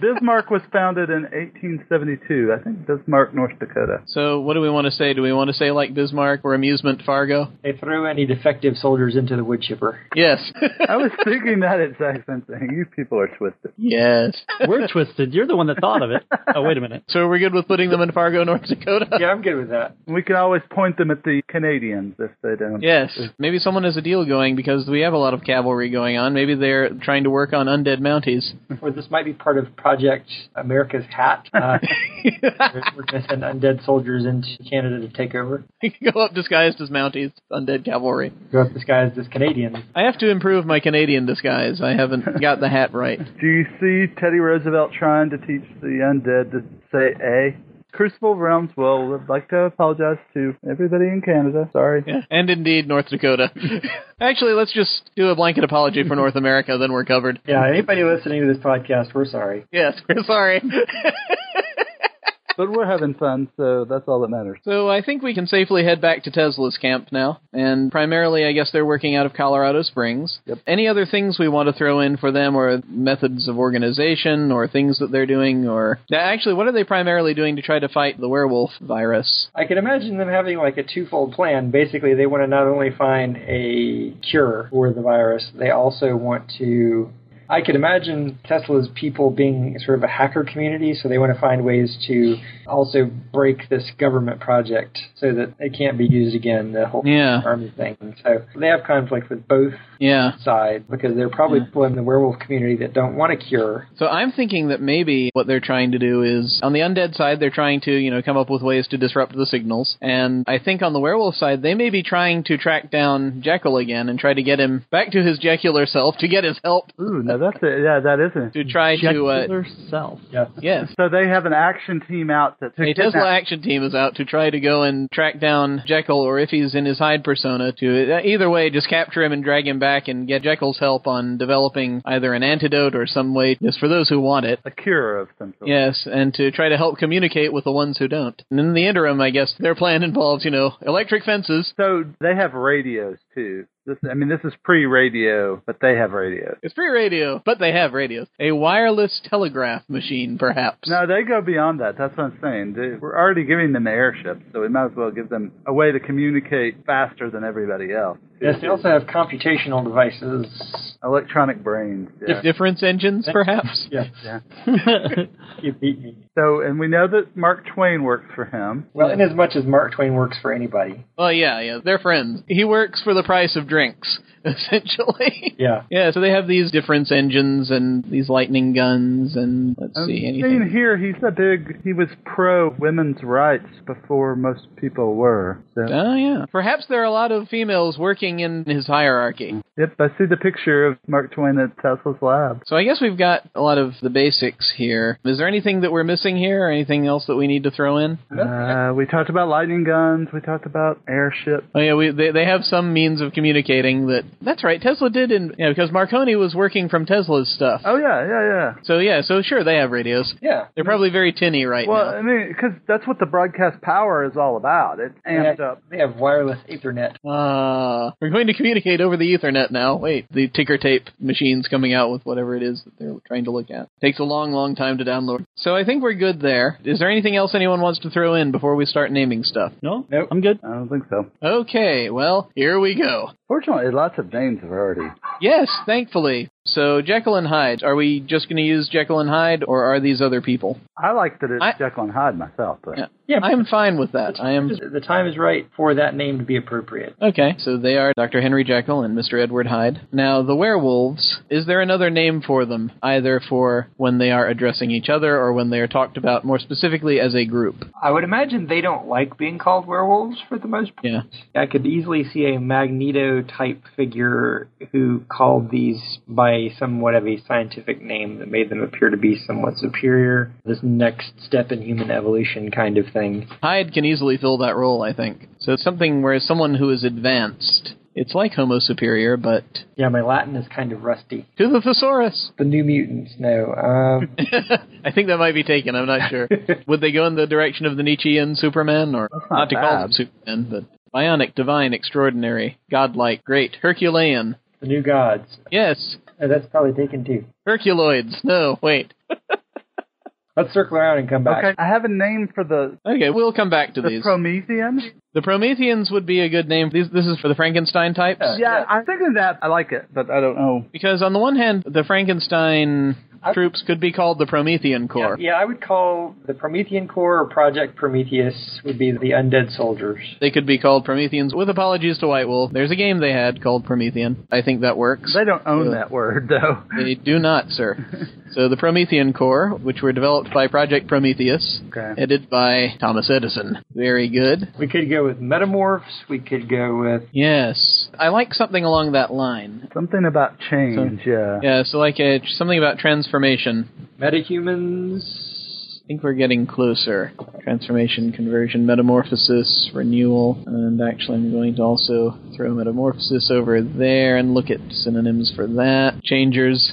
Speaker 4: Bismarck was founded in 1872. I think Bismarck, North Dakota.
Speaker 1: So what do we want to say? Do we want to say like Bismarck or amusement Fargo?
Speaker 5: They threw any defective soldiers into the wood chipper.
Speaker 1: Yes.
Speaker 4: I was thinking that exact same thing. You people are twisted.
Speaker 1: yes.
Speaker 2: We're twisted. You're the one that thought of it. Oh, wait a minute.
Speaker 1: So we're good with putting them in Fargo, North Dakota?
Speaker 5: Yeah, I'm good with that.
Speaker 4: We can always point them at the Canadians if they don't.
Speaker 1: Yes. Maybe someone has a deal going because we have a lot of cavalry going on. Maybe they're trying to work on undead Mounties.
Speaker 5: Or this might be part of Project America's Hat. Uh, we're we're going to send undead soldiers into Canada to take over.
Speaker 1: Go up disguised as Mounties, undead cavalry.
Speaker 5: Go up disguised as Canadians.
Speaker 1: I have to improve my Canadian disguise. I haven't got the hat right.
Speaker 4: Do you see Teddy Roosevelt trying to teach the undead to say A? Crucible of Realms will would like to apologize to everybody in Canada. Sorry.
Speaker 1: Yeah. And indeed, North Dakota. Actually, let's just do a blanket apology for North America, then we're covered.
Speaker 5: Yeah, anybody listening to this podcast, we're sorry.
Speaker 1: Yes, we're sorry.
Speaker 4: But we're having fun, so that's all that matters.
Speaker 1: so I think we can safely head back to Tesla's camp now. And primarily, I guess they're working out of Colorado Springs.
Speaker 4: Yep.
Speaker 1: Any other things we want to throw in for them, or methods of organization, or things that they're doing, or Yeah, actually, what are they primarily doing to try to fight the werewolf virus?
Speaker 5: I can imagine them having like a twofold plan. Basically, they want to not only find a cure for the virus, they also want to. I could imagine Tesla's people being sort of a hacker community, so they want to find ways to also break this government project so that it can't be used again, the whole
Speaker 1: Yeah.
Speaker 5: army thing. So they have conflict with both
Speaker 1: Yeah.
Speaker 5: sides because they're probably
Speaker 1: Yeah.
Speaker 5: people in the werewolf community that don't want a cure.
Speaker 1: So I'm thinking that maybe what they're trying to do is on the undead side they're trying to, you know, come up with ways to disrupt the signals. And I think on the werewolf side they may be trying to track down Jekyll again and try to get him back to his Jekyller self to get his help
Speaker 4: Ooh, now that's it. Yeah, that isn't.
Speaker 1: to try to uh
Speaker 2: Jugular self.
Speaker 5: Yeah.
Speaker 1: yes.
Speaker 4: So they have an action team out to, to
Speaker 1: A
Speaker 4: kidnap-
Speaker 1: Tesla action team is out to try to go and track down Jekyll, or if he's in his Hyde persona, to uh, either way just capture him and drag him back and get Jekyll's help on developing either an antidote or some way, just for those who want it,
Speaker 4: a cure of some sort.
Speaker 1: Yes, and to try to help communicate with the ones who don't. And in the interim, I guess their plan involves, you know, electric fences.
Speaker 4: So they have radios too. This, I mean, this is pre-radio, but they have radios.
Speaker 1: It's pre-radio, but they have radios. A wireless telegraph machine, perhaps.
Speaker 4: No, they go beyond that. That's what I'm saying. They, we're already giving them the airships, so we might as well give them a way to communicate faster than everybody else.
Speaker 3: Yes, they also have computational devices.
Speaker 4: Electronic brains. Yeah.
Speaker 1: Difference engines, perhaps?
Speaker 3: Yes.
Speaker 4: yeah.
Speaker 3: You beat me.
Speaker 4: So, and we know that Mark Twain works for him.
Speaker 3: Well, in as much as Mark Twain works for anybody.
Speaker 1: Well, yeah, yeah, they're friends. He works for the price of drinks, essentially.
Speaker 3: Yeah.
Speaker 1: yeah, so they have these difference engines and these lightning guns and let's
Speaker 4: I'm
Speaker 1: see
Speaker 4: seeing
Speaker 1: anything.
Speaker 4: here, he's a big. He was pro women's rights before most people were. So,
Speaker 1: Oh yeah. Perhaps there are a lot of females working in his hierarchy.
Speaker 4: yep, I see the picture of Mark Twain at Tesla's lab.
Speaker 1: So I guess we've got a lot of the basics here. Is there anything that we're missing here or anything else that we need to throw in?
Speaker 4: Uh, we talked about lightning guns. We talked about airship.
Speaker 1: Oh yeah, we they, they have some means of communicating that that's right. Tesla did in yeah, because Marconi was working from Tesla's stuff.
Speaker 4: Oh yeah, yeah, yeah.
Speaker 1: So yeah, so sure they have radios.
Speaker 3: Yeah.
Speaker 1: They're probably very tinny right
Speaker 4: Well,
Speaker 1: now.
Speaker 4: I mean, because that's what the broadcast power is all about. It's
Speaker 3: They
Speaker 4: amped
Speaker 3: have,
Speaker 4: up.
Speaker 3: they have wireless Ethernet.
Speaker 1: Uh, we're going to communicate over the Ethernet now. Wait, the ticker tape machine's coming out with whatever it is that they're trying to look at. Takes a long, long time to download. So I think we're good there. Is there anything else anyone wants to throw in before we start naming stuff?
Speaker 2: no,
Speaker 3: Nope.
Speaker 2: I'm good.
Speaker 4: I don't think so.
Speaker 1: Okay, well, here we go.
Speaker 4: Fortunately, lots of names have already.
Speaker 1: Yes, thankfully. So Jekyll and Hyde. Are we just going to use Jekyll and Hyde, or are these other people?
Speaker 4: I like that it's
Speaker 1: I-
Speaker 4: Jekyll and Hyde myself, but
Speaker 1: Yeah.
Speaker 3: Yeah.
Speaker 1: I'm fine with that. I am.
Speaker 3: The time is right for that name to be appropriate.
Speaker 1: Okay, so they are Dr. Henry Jekyll and Mr. Edward Hyde. Now, the werewolves, is there another name for them, either for when they are addressing each other or when they are talked about more specifically as a group?
Speaker 3: I would imagine they don't like being called werewolves for the most part.
Speaker 1: Yeah.
Speaker 3: I could easily see a Magneto type figure who called these by somewhat of a scientific name that made them appear to be somewhat superior. This next step in human evolution kind of thing.
Speaker 1: Hyde can easily fill that role, I think. So it's something where someone who is advanced. It's like Homo superior, but
Speaker 3: Yeah, my Latin is kind of rusty.
Speaker 1: to the thesaurus.
Speaker 3: The New Mutants, no. Um,
Speaker 1: I think that might be taken. I'm not sure. Would they go in the direction of the Nietzschean Superman, or
Speaker 4: not
Speaker 1: not to call them Superman, but bionic, divine, extraordinary, godlike, great, Herculean?
Speaker 3: the New Gods.
Speaker 1: Yes,
Speaker 3: Oh, that's probably taken too.
Speaker 1: Herculoids. No, wait.
Speaker 3: Let's circle around and come back.
Speaker 4: okay. I have a name for the
Speaker 1: Okay, we'll come back to
Speaker 4: the
Speaker 1: these.
Speaker 4: Promethean.
Speaker 1: the Prometheans would be a good name. These, this is for the Frankenstein types.
Speaker 3: Yeah.
Speaker 4: Yeah, I'm thinking that. I like it, but I don't know.
Speaker 1: Because on the one hand, the Frankenstein
Speaker 3: I-
Speaker 1: troops could be called the Promethean Corps.
Speaker 3: yeah, I would call the Promethean Corps or Project Prometheus would be the undead soldiers.
Speaker 1: They could be called Prometheans. With apologies to White Wolf, there's a game they had called Promethean. I think that works.
Speaker 4: They don't own
Speaker 1: Yeah.
Speaker 4: that word though.
Speaker 1: They do not, sir. so the Promethean Corps, which were developed by Project Prometheus,
Speaker 4: Okay.
Speaker 1: headed by Thomas Edison. Very good.
Speaker 3: We could go with metamorphs. We could go with
Speaker 1: Yes, I like something along that line.
Speaker 4: Something about change. yeah.
Speaker 1: Yeah, so like a, something about transformation.
Speaker 3: metahumans.
Speaker 1: I think we're getting closer. Transformation, conversion, metamorphosis, renewal, and actually I'm going to also throw metamorphosis over there and look at synonyms for that. Changers.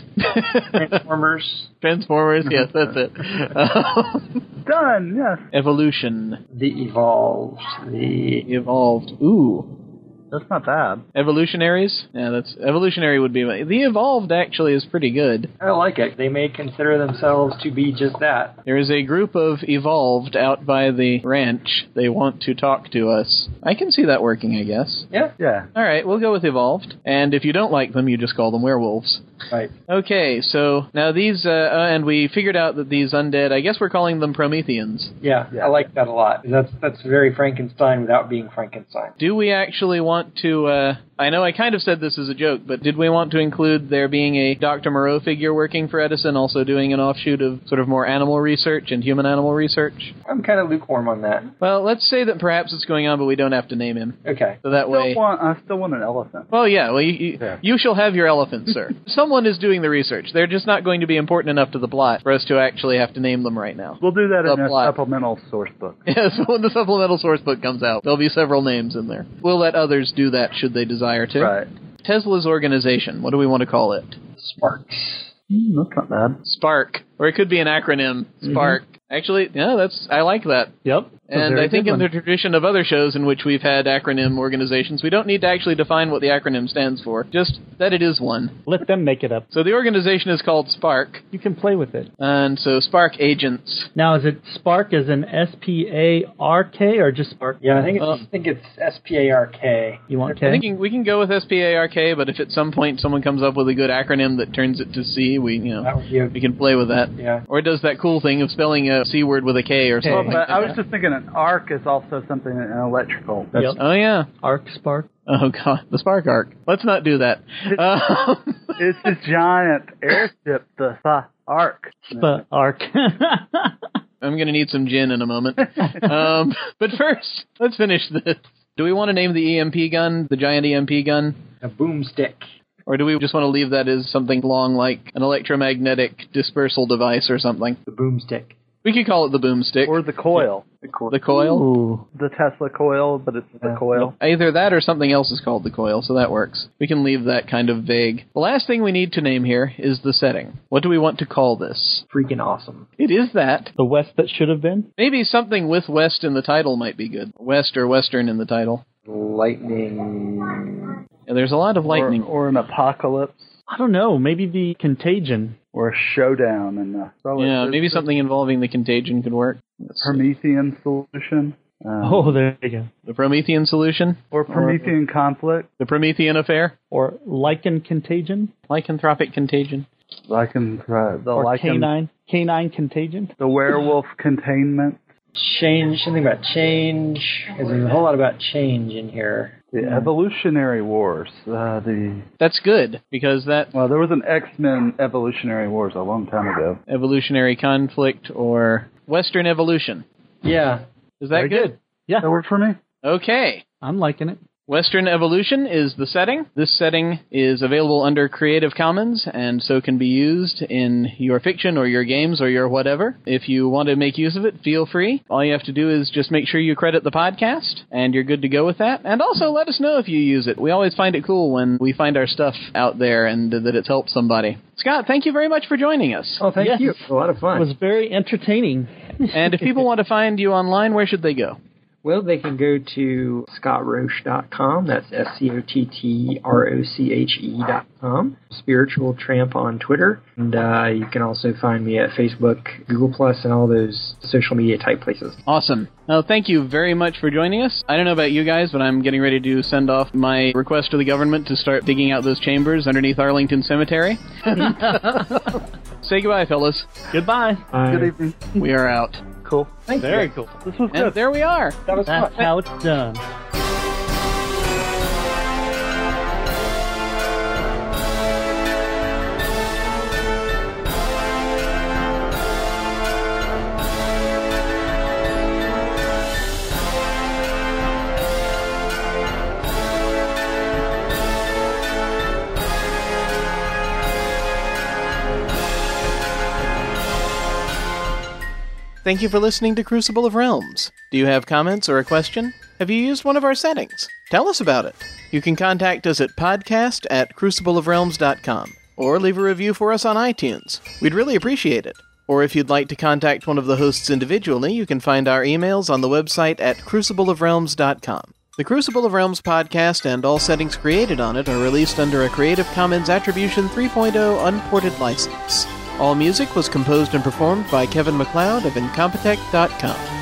Speaker 3: Transformers.
Speaker 1: Transformers, yes, that's it. Um,
Speaker 4: Done. Yes.
Speaker 1: evolution.
Speaker 3: The evolved. The
Speaker 1: Evolved. Ooh.
Speaker 4: That's not bad.
Speaker 1: Evolutionaries? Yeah, that's evolutionary would be the evolved actually is pretty good.
Speaker 3: I like it. They may consider themselves to be just that.
Speaker 1: There is a group of evolved out by the ranch. They want to talk to us. I can see that working, I guess.
Speaker 3: Yeah.
Speaker 4: Yeah.
Speaker 1: All right, we'll go with evolved. And if you don't like them, you just call them werewolves.
Speaker 3: Right.
Speaker 1: Okay, so now these, uh, uh, and we figured out that these undead, I guess we're calling them Prometheans.
Speaker 3: Yeah,
Speaker 4: Yeah.
Speaker 3: I like that a lot. That's that's very Frankenstein without being Frankenstein.
Speaker 1: Do we actually want to, uh, I know I kind of said this as a joke, but did we want to include there being a Dr. Moreau figure working for Edison, also doing an offshoot of sort of more animal research and human animal research?
Speaker 3: I'm kind of lukewarm on that.
Speaker 1: Well, let's say that perhaps it's going on, but we don't have to name him.
Speaker 3: Okay.
Speaker 1: So that way.
Speaker 4: Still want, I still want an elephant.
Speaker 1: Well, yeah. Well, you, you,
Speaker 4: Yeah.
Speaker 1: you shall have your elephant, sir. Someone is doing the research. They're just not going to be important enough to the plot for us to actually have to name them right now.
Speaker 4: We'll do that in
Speaker 1: The
Speaker 4: a supplemental source book.
Speaker 1: Yeah, so when the supplemental source book comes out, there'll be several names in there. We'll let others do that should they desire to.
Speaker 4: Right.
Speaker 1: Tesla's organization. What do we want to call it?
Speaker 3: Sparks.
Speaker 4: Hmm, that's not bad.
Speaker 1: Spark. Or it could be an acronym, Spark. Actually, yeah, that's I like that.
Speaker 2: Yep.
Speaker 1: And I think in the tradition of other shows in which we've had acronym organizations, we don't need to actually define what the acronym stands for, just that it is one.
Speaker 2: let them make it up.
Speaker 1: So the organization is called Spark,
Speaker 2: You can play with it.
Speaker 1: and so Spark agents.
Speaker 2: Now, is it Spark as an S P A R K or just Spark?
Speaker 5: Yeah, I think it's,
Speaker 1: Uh,
Speaker 5: I think it's S P A R K.
Speaker 2: You want
Speaker 1: I
Speaker 2: K?
Speaker 1: think we can go with SPARK, but if at some point someone comes up with a good acronym that turns it to C, we you know
Speaker 5: That would be a,
Speaker 1: we can play with that.
Speaker 5: Yeah.
Speaker 1: Or it does that cool thing of spelling a C word with a K or
Speaker 4: Well,
Speaker 1: something.
Speaker 4: but I was just thinking an arc is also something an electrical.
Speaker 2: Yep.
Speaker 1: oh yeah.
Speaker 2: Arc Spark.
Speaker 1: Oh god, the Spark Arc. Let's not do that. Um,
Speaker 4: It's a giant airship, the Sa- arc.
Speaker 2: Spa Arc.
Speaker 1: I'm gonna need some gin in a moment. um, but first, let's finish this. Do we want to name the EMP gun the giant EMP gun?
Speaker 5: A boomstick.
Speaker 1: Or do we just want to leave that as something long like an electromagnetic dispersal device or something?
Speaker 5: The boomstick.
Speaker 1: We could call it the boomstick.
Speaker 4: Or the coil.
Speaker 1: the coil.
Speaker 2: Ooh.
Speaker 4: The Tesla coil, but it's the
Speaker 5: Yeah.
Speaker 4: coil.
Speaker 1: Either that or something else is called the coil, so that works. We can leave that kind of vague. The last thing we need to name here is the setting. What do we want to call this?
Speaker 5: Freaking awesome.
Speaker 1: It is that.
Speaker 2: The West that should have been.
Speaker 1: Maybe something with West in the title might be good. West or Western in the title.
Speaker 5: Lightning.
Speaker 1: Yeah, there's a lot of lightning.
Speaker 4: Or, or an apocalypse.
Speaker 2: I don't know. Maybe the Contagion.
Speaker 4: Or a showdown in the solar
Speaker 1: yeah, maybe something involving the contagion could work. Let's see.
Speaker 4: Promethean solution. Um,
Speaker 2: Oh, there you go.
Speaker 1: The Promethean solution?
Speaker 4: Or Promethean conflict.
Speaker 1: The Promethean affair?
Speaker 2: Or Lichen Contagion.
Speaker 1: Lycanthropic contagion?
Speaker 4: Like in, uh, the
Speaker 2: Or
Speaker 4: like in-
Speaker 2: Canine. Canine Contagion.
Speaker 4: the werewolf containment.
Speaker 5: Change. Something about change. There's a whole lot about change in here.
Speaker 4: The Evolutionary Wars. Uh, the
Speaker 1: That's good, because that
Speaker 4: well, there was an X Men Evolutionary Wars a long time ago.
Speaker 1: evolutionary conflict or Western evolution.
Speaker 5: Yeah.
Speaker 1: Is that
Speaker 2: Very
Speaker 1: good?
Speaker 4: Yeah, that worked for me.
Speaker 1: Okay.
Speaker 2: I'm liking it.
Speaker 1: Western Evolution is the setting. This setting is available under Creative Commons and so can be used in your fiction or your games or your whatever. If you want to make use of it, feel free. All you have to do is just make sure you credit the podcast and you're good to go with that. And also let us know if you use it. We always find it cool when we find our stuff out there and that it's helped somebody. Scott, thank you very much for joining us.
Speaker 5: Oh, thank
Speaker 2: Yes.
Speaker 5: you. It was a lot of fun.
Speaker 2: It
Speaker 5: fun.
Speaker 2: was very entertaining.
Speaker 1: And if people want to find you online, where should they go?
Speaker 3: Well, they can go to scottroche.com. That's S C O T T R O C H E.com. Spiritual Tramp on Twitter. And uh, you can also find me at Facebook, Google, Plus, and all those social media type places.
Speaker 1: Awesome. Well, thank you very much for joining us. I don't know about you guys, but I'm getting ready to send off my request to the government to start digging out those chambers underneath Arlington Cemetery. Say goodbye, fellas.
Speaker 2: Goodbye.
Speaker 3: Uh,
Speaker 4: Good evening.
Speaker 1: We are out.
Speaker 4: Cool.
Speaker 5: Thank
Speaker 2: Very
Speaker 5: you.
Speaker 2: cool.
Speaker 4: This was
Speaker 1: And
Speaker 4: good.
Speaker 1: there we are.
Speaker 5: That was
Speaker 2: That's
Speaker 5: fun.
Speaker 2: how it's done.
Speaker 1: Thank you for listening to Crucible of Realms. Do you have comments or a question? Have you used one of our settings? Tell us about it. You can contact us at podcast at crucibleofrealms.com or leave a review for us on iTunes. We'd really appreciate it. Or if you'd like to contact one of the hosts individually, you can find our emails on the website at crucibleofrealms.com. The Crucible of Realms podcast and all settings created on it are released under a Creative Commons Attribution 3.0 unported license. All music was composed and performed by Kevin MacLeod of Incompetech.com.